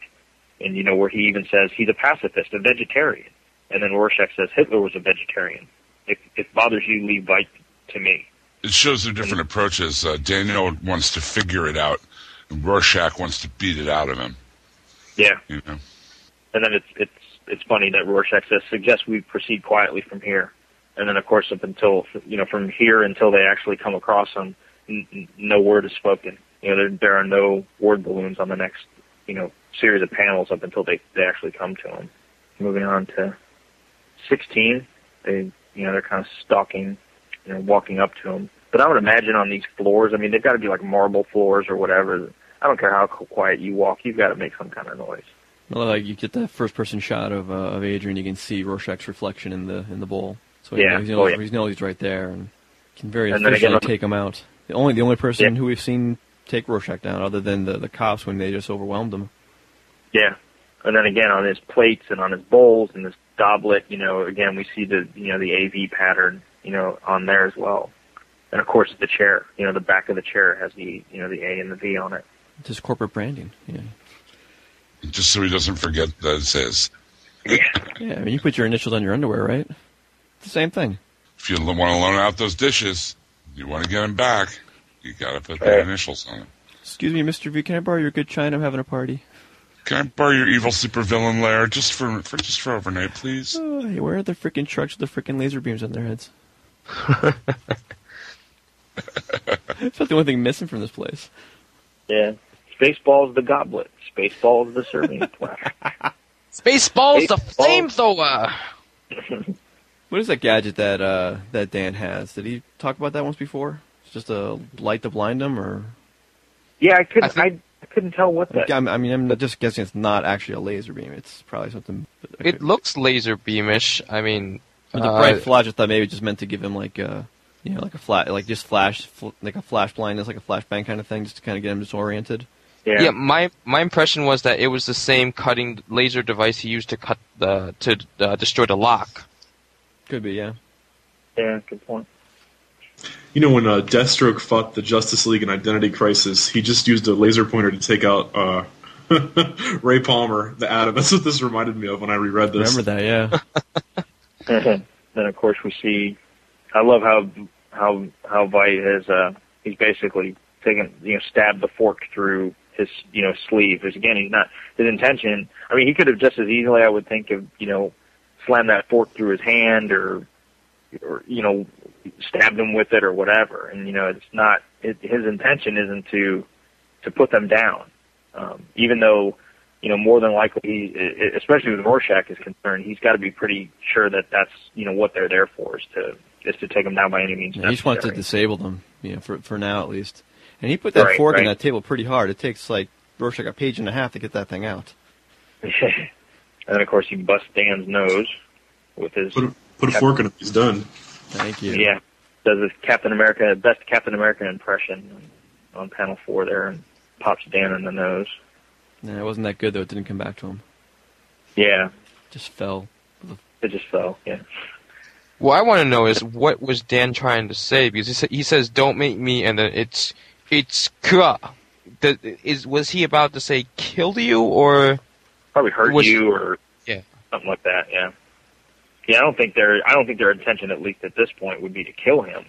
And you know where he even says he's a pacifist, a vegetarian, and then Rorschach says Hitler was a vegetarian. If if bothers you, leave Veidt to me. It shows their different approaches. Uh, Daniel wants to figure it out, and Rorschach wants to beat it out of him. Yeah. You know, And then it's it's it's funny that Rorschach says suggest we proceed quietly from here, and then of course up until you know from here until they actually come across him, n- no word is spoken. You know there there are no word balloons on the next you know series of panels up until they they actually come to him. Moving on to sixteen, they you know they're kind of stalking, you know walking up to him. But I would imagine on these floors, I mean they've got to be like marble floors or whatever. I don't care how quiet you walk, you've got to make some kind of noise. Well, like you get that first-person shot of uh, of Adrian, you can see Rorschach's reflection in the in the bowl. So Yeah. he Oh, yeah. he knows he's right there and can very And efficiently take him out. The only the only person Yeah. who we've seen take Rorschach down, other than the the cops when they just overwhelmed him. Yeah. And then again on his plates and on his bowls and his goblet, you know, again we see the you know the AV pattern, you know, on there as well. And of course the chair, you know, the back of the chair has the you know the A and the V on it. Just corporate branding. Yeah. Just so he doesn't forget that it's his. Yeah. I mean, you put your initials on your underwear, right? It's the same thing. If you want to loan out those dishes, you want to get them back, you got to put the initials on them. Excuse me, Mr. V. Can I borrow your good china? I'm having a party. Can I borrow your evil supervillain lair just for, for just for overnight, please? Oh, hey, where are the freaking trucks with the freaking laser beams on their heads? That's not the only thing missing from this place. Yeah. Spaceballs the goblet. Spaceballs the serving platter. Spaceballs, the flamethrower. What is that gadget that uh, that Dan has? Did he talk about that once before? It's just a light to blind him, or Yeah, I couldn't I think- I, I couldn't tell what that I'm- I mean, I'm just guessing it's not actually a laser beam. It's probably something. It looks laser beamish. I mean, With the uh, bright flash, I thought maybe just meant to give him like a, you know, like a flat, like just flash, fl- like a flash blindness, like a flashbang kind of thing, just to kind of get him disoriented. Yeah. Yeah, my my impression was that it was the same cutting laser device he used to cut the to uh, destroy the lock. Could be, yeah. Yeah, good point. You know, when uh, Deathstroke fought the Justice League in Identity Crisis, he just used a laser pointer to take out uh, Ray Palmer, the Atom. That's what this reminded me of when I reread this. Remember that, yeah. then of course we see I love how how how Veidt has uh he's basically taken you know stabbed the fork through his you know sleeve. Because again he's not his intention I mean he could have just as easily I would think of you know slammed that fork through his hand or or you know stabbed him with it or whatever. And you know it's not it, his intention isn't to to put them down. Um, even though you know, more than likely, he, especially with Rorschach is concerned, he's got to be pretty sure that that's you know what they're there for is to is to take them down by any means Yeah, he just wants to disable them, you know, for for now at least. And he put that Right, fork in that table pretty hard. It takes like Rorschach a page and a half to get that thing out. and then of course he busts Dan's nose with his Put a, put a fork in it. He's done. Thank you. yeah does his Captain America best Captain America impression on, on panel four there and pops Dan in the nose. Nah, it wasn't that good though. It didn't come back to him. Yeah, Just fell. it just fell. Yeah. What I want to know is what was Dan trying to say because he, sa- he says don't make me and then it's it's kra. Is was he about to say kill you or probably hurt Was- you or Yeah. something like that. Yeah, yeah. I don't think their I don't think their intention, at least at this point, would be to kill him.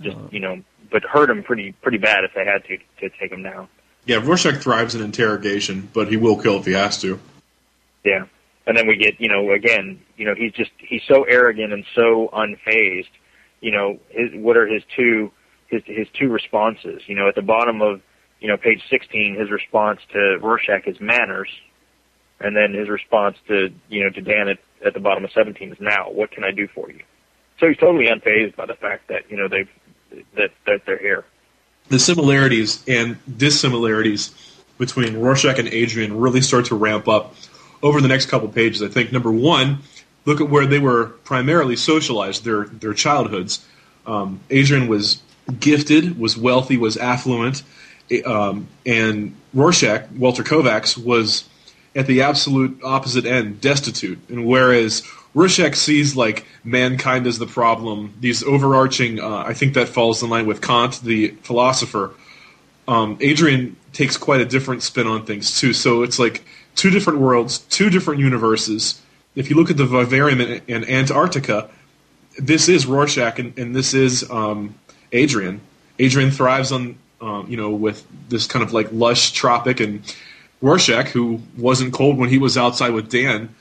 Just No. you know, but hurt him pretty pretty bad if they had to to take him down. Yeah, Rorschach thrives in interrogation, but he will kill if he has to. Yeah, and then we get you know again you know he's just he's so arrogant and so unfazed. You know his what are his two his his two responses? You know at the bottom of you know page sixteen, his response to Rorschach is manners, and then his response to you know to Dan at, at the bottom of seventeen is now what can I do for you? So he's totally unfazed by the fact that you know they've that that they're here. The similarities and dissimilarities between Rorschach and Adrian really start to ramp up over the next couple pages. I think number one, look at where they were primarily socialized, their their childhoods. Um, Adrian was gifted, was wealthy, was affluent, um, and Rorschach, Walter Kovacs, was at the absolute opposite end, destitute. And whereas Rorschach sees like mankind as the problem, these overarching, uh, I think that falls in line with Kant, the philosopher. Um, Adrian takes quite a different spin on things too. So it's like two different worlds, two different universes. If you look at the vivarium in, in Antarctica, this is Rorschach and, and this is um, Adrian. Adrian thrives on, um, you know, with this kind of like lush tropic, and Rorschach, who wasn't cold when he was outside with Dan,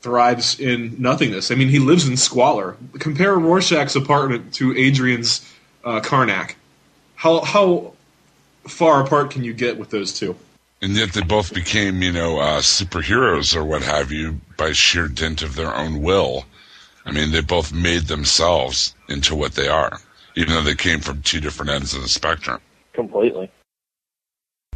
thrives in nothingness. I mean, he lives in squalor. Compare Rorschach's apartment to Adrian's uh, Karnak. How how far apart can you get with those two? And yet they both became, you know, uh, superheroes or what have you by sheer dint of their own will. I mean, they both made themselves into what they are, even though they came from two different ends of the spectrum. Completely.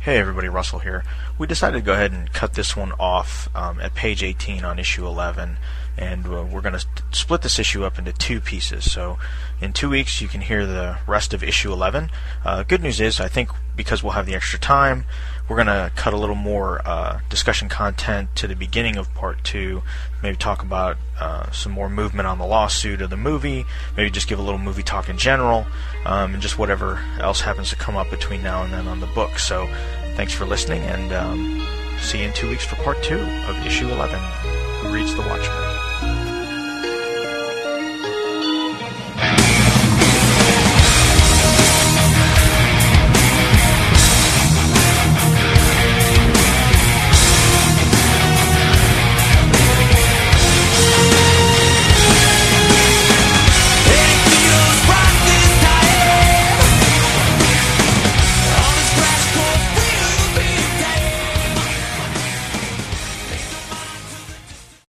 Hey everybody, Russell here. We decided to go ahead and cut this one off um, at page 18 on issue 11, and uh, we're going to split this issue up into two pieces. So in two weeks you can hear the rest of issue 11. Uh, good news is, I think because we'll have the extra time, we're going to cut a little more uh, discussion content to the beginning of part two. Maybe talk about uh, some more movement on the lawsuit of the movie. Maybe just give a little movie talk in general, um, and just whatever else happens to come up between now and then on the book. So, thanks for listening, and um, see you in two weeks for part two of issue 11. Who reads the Watchmen?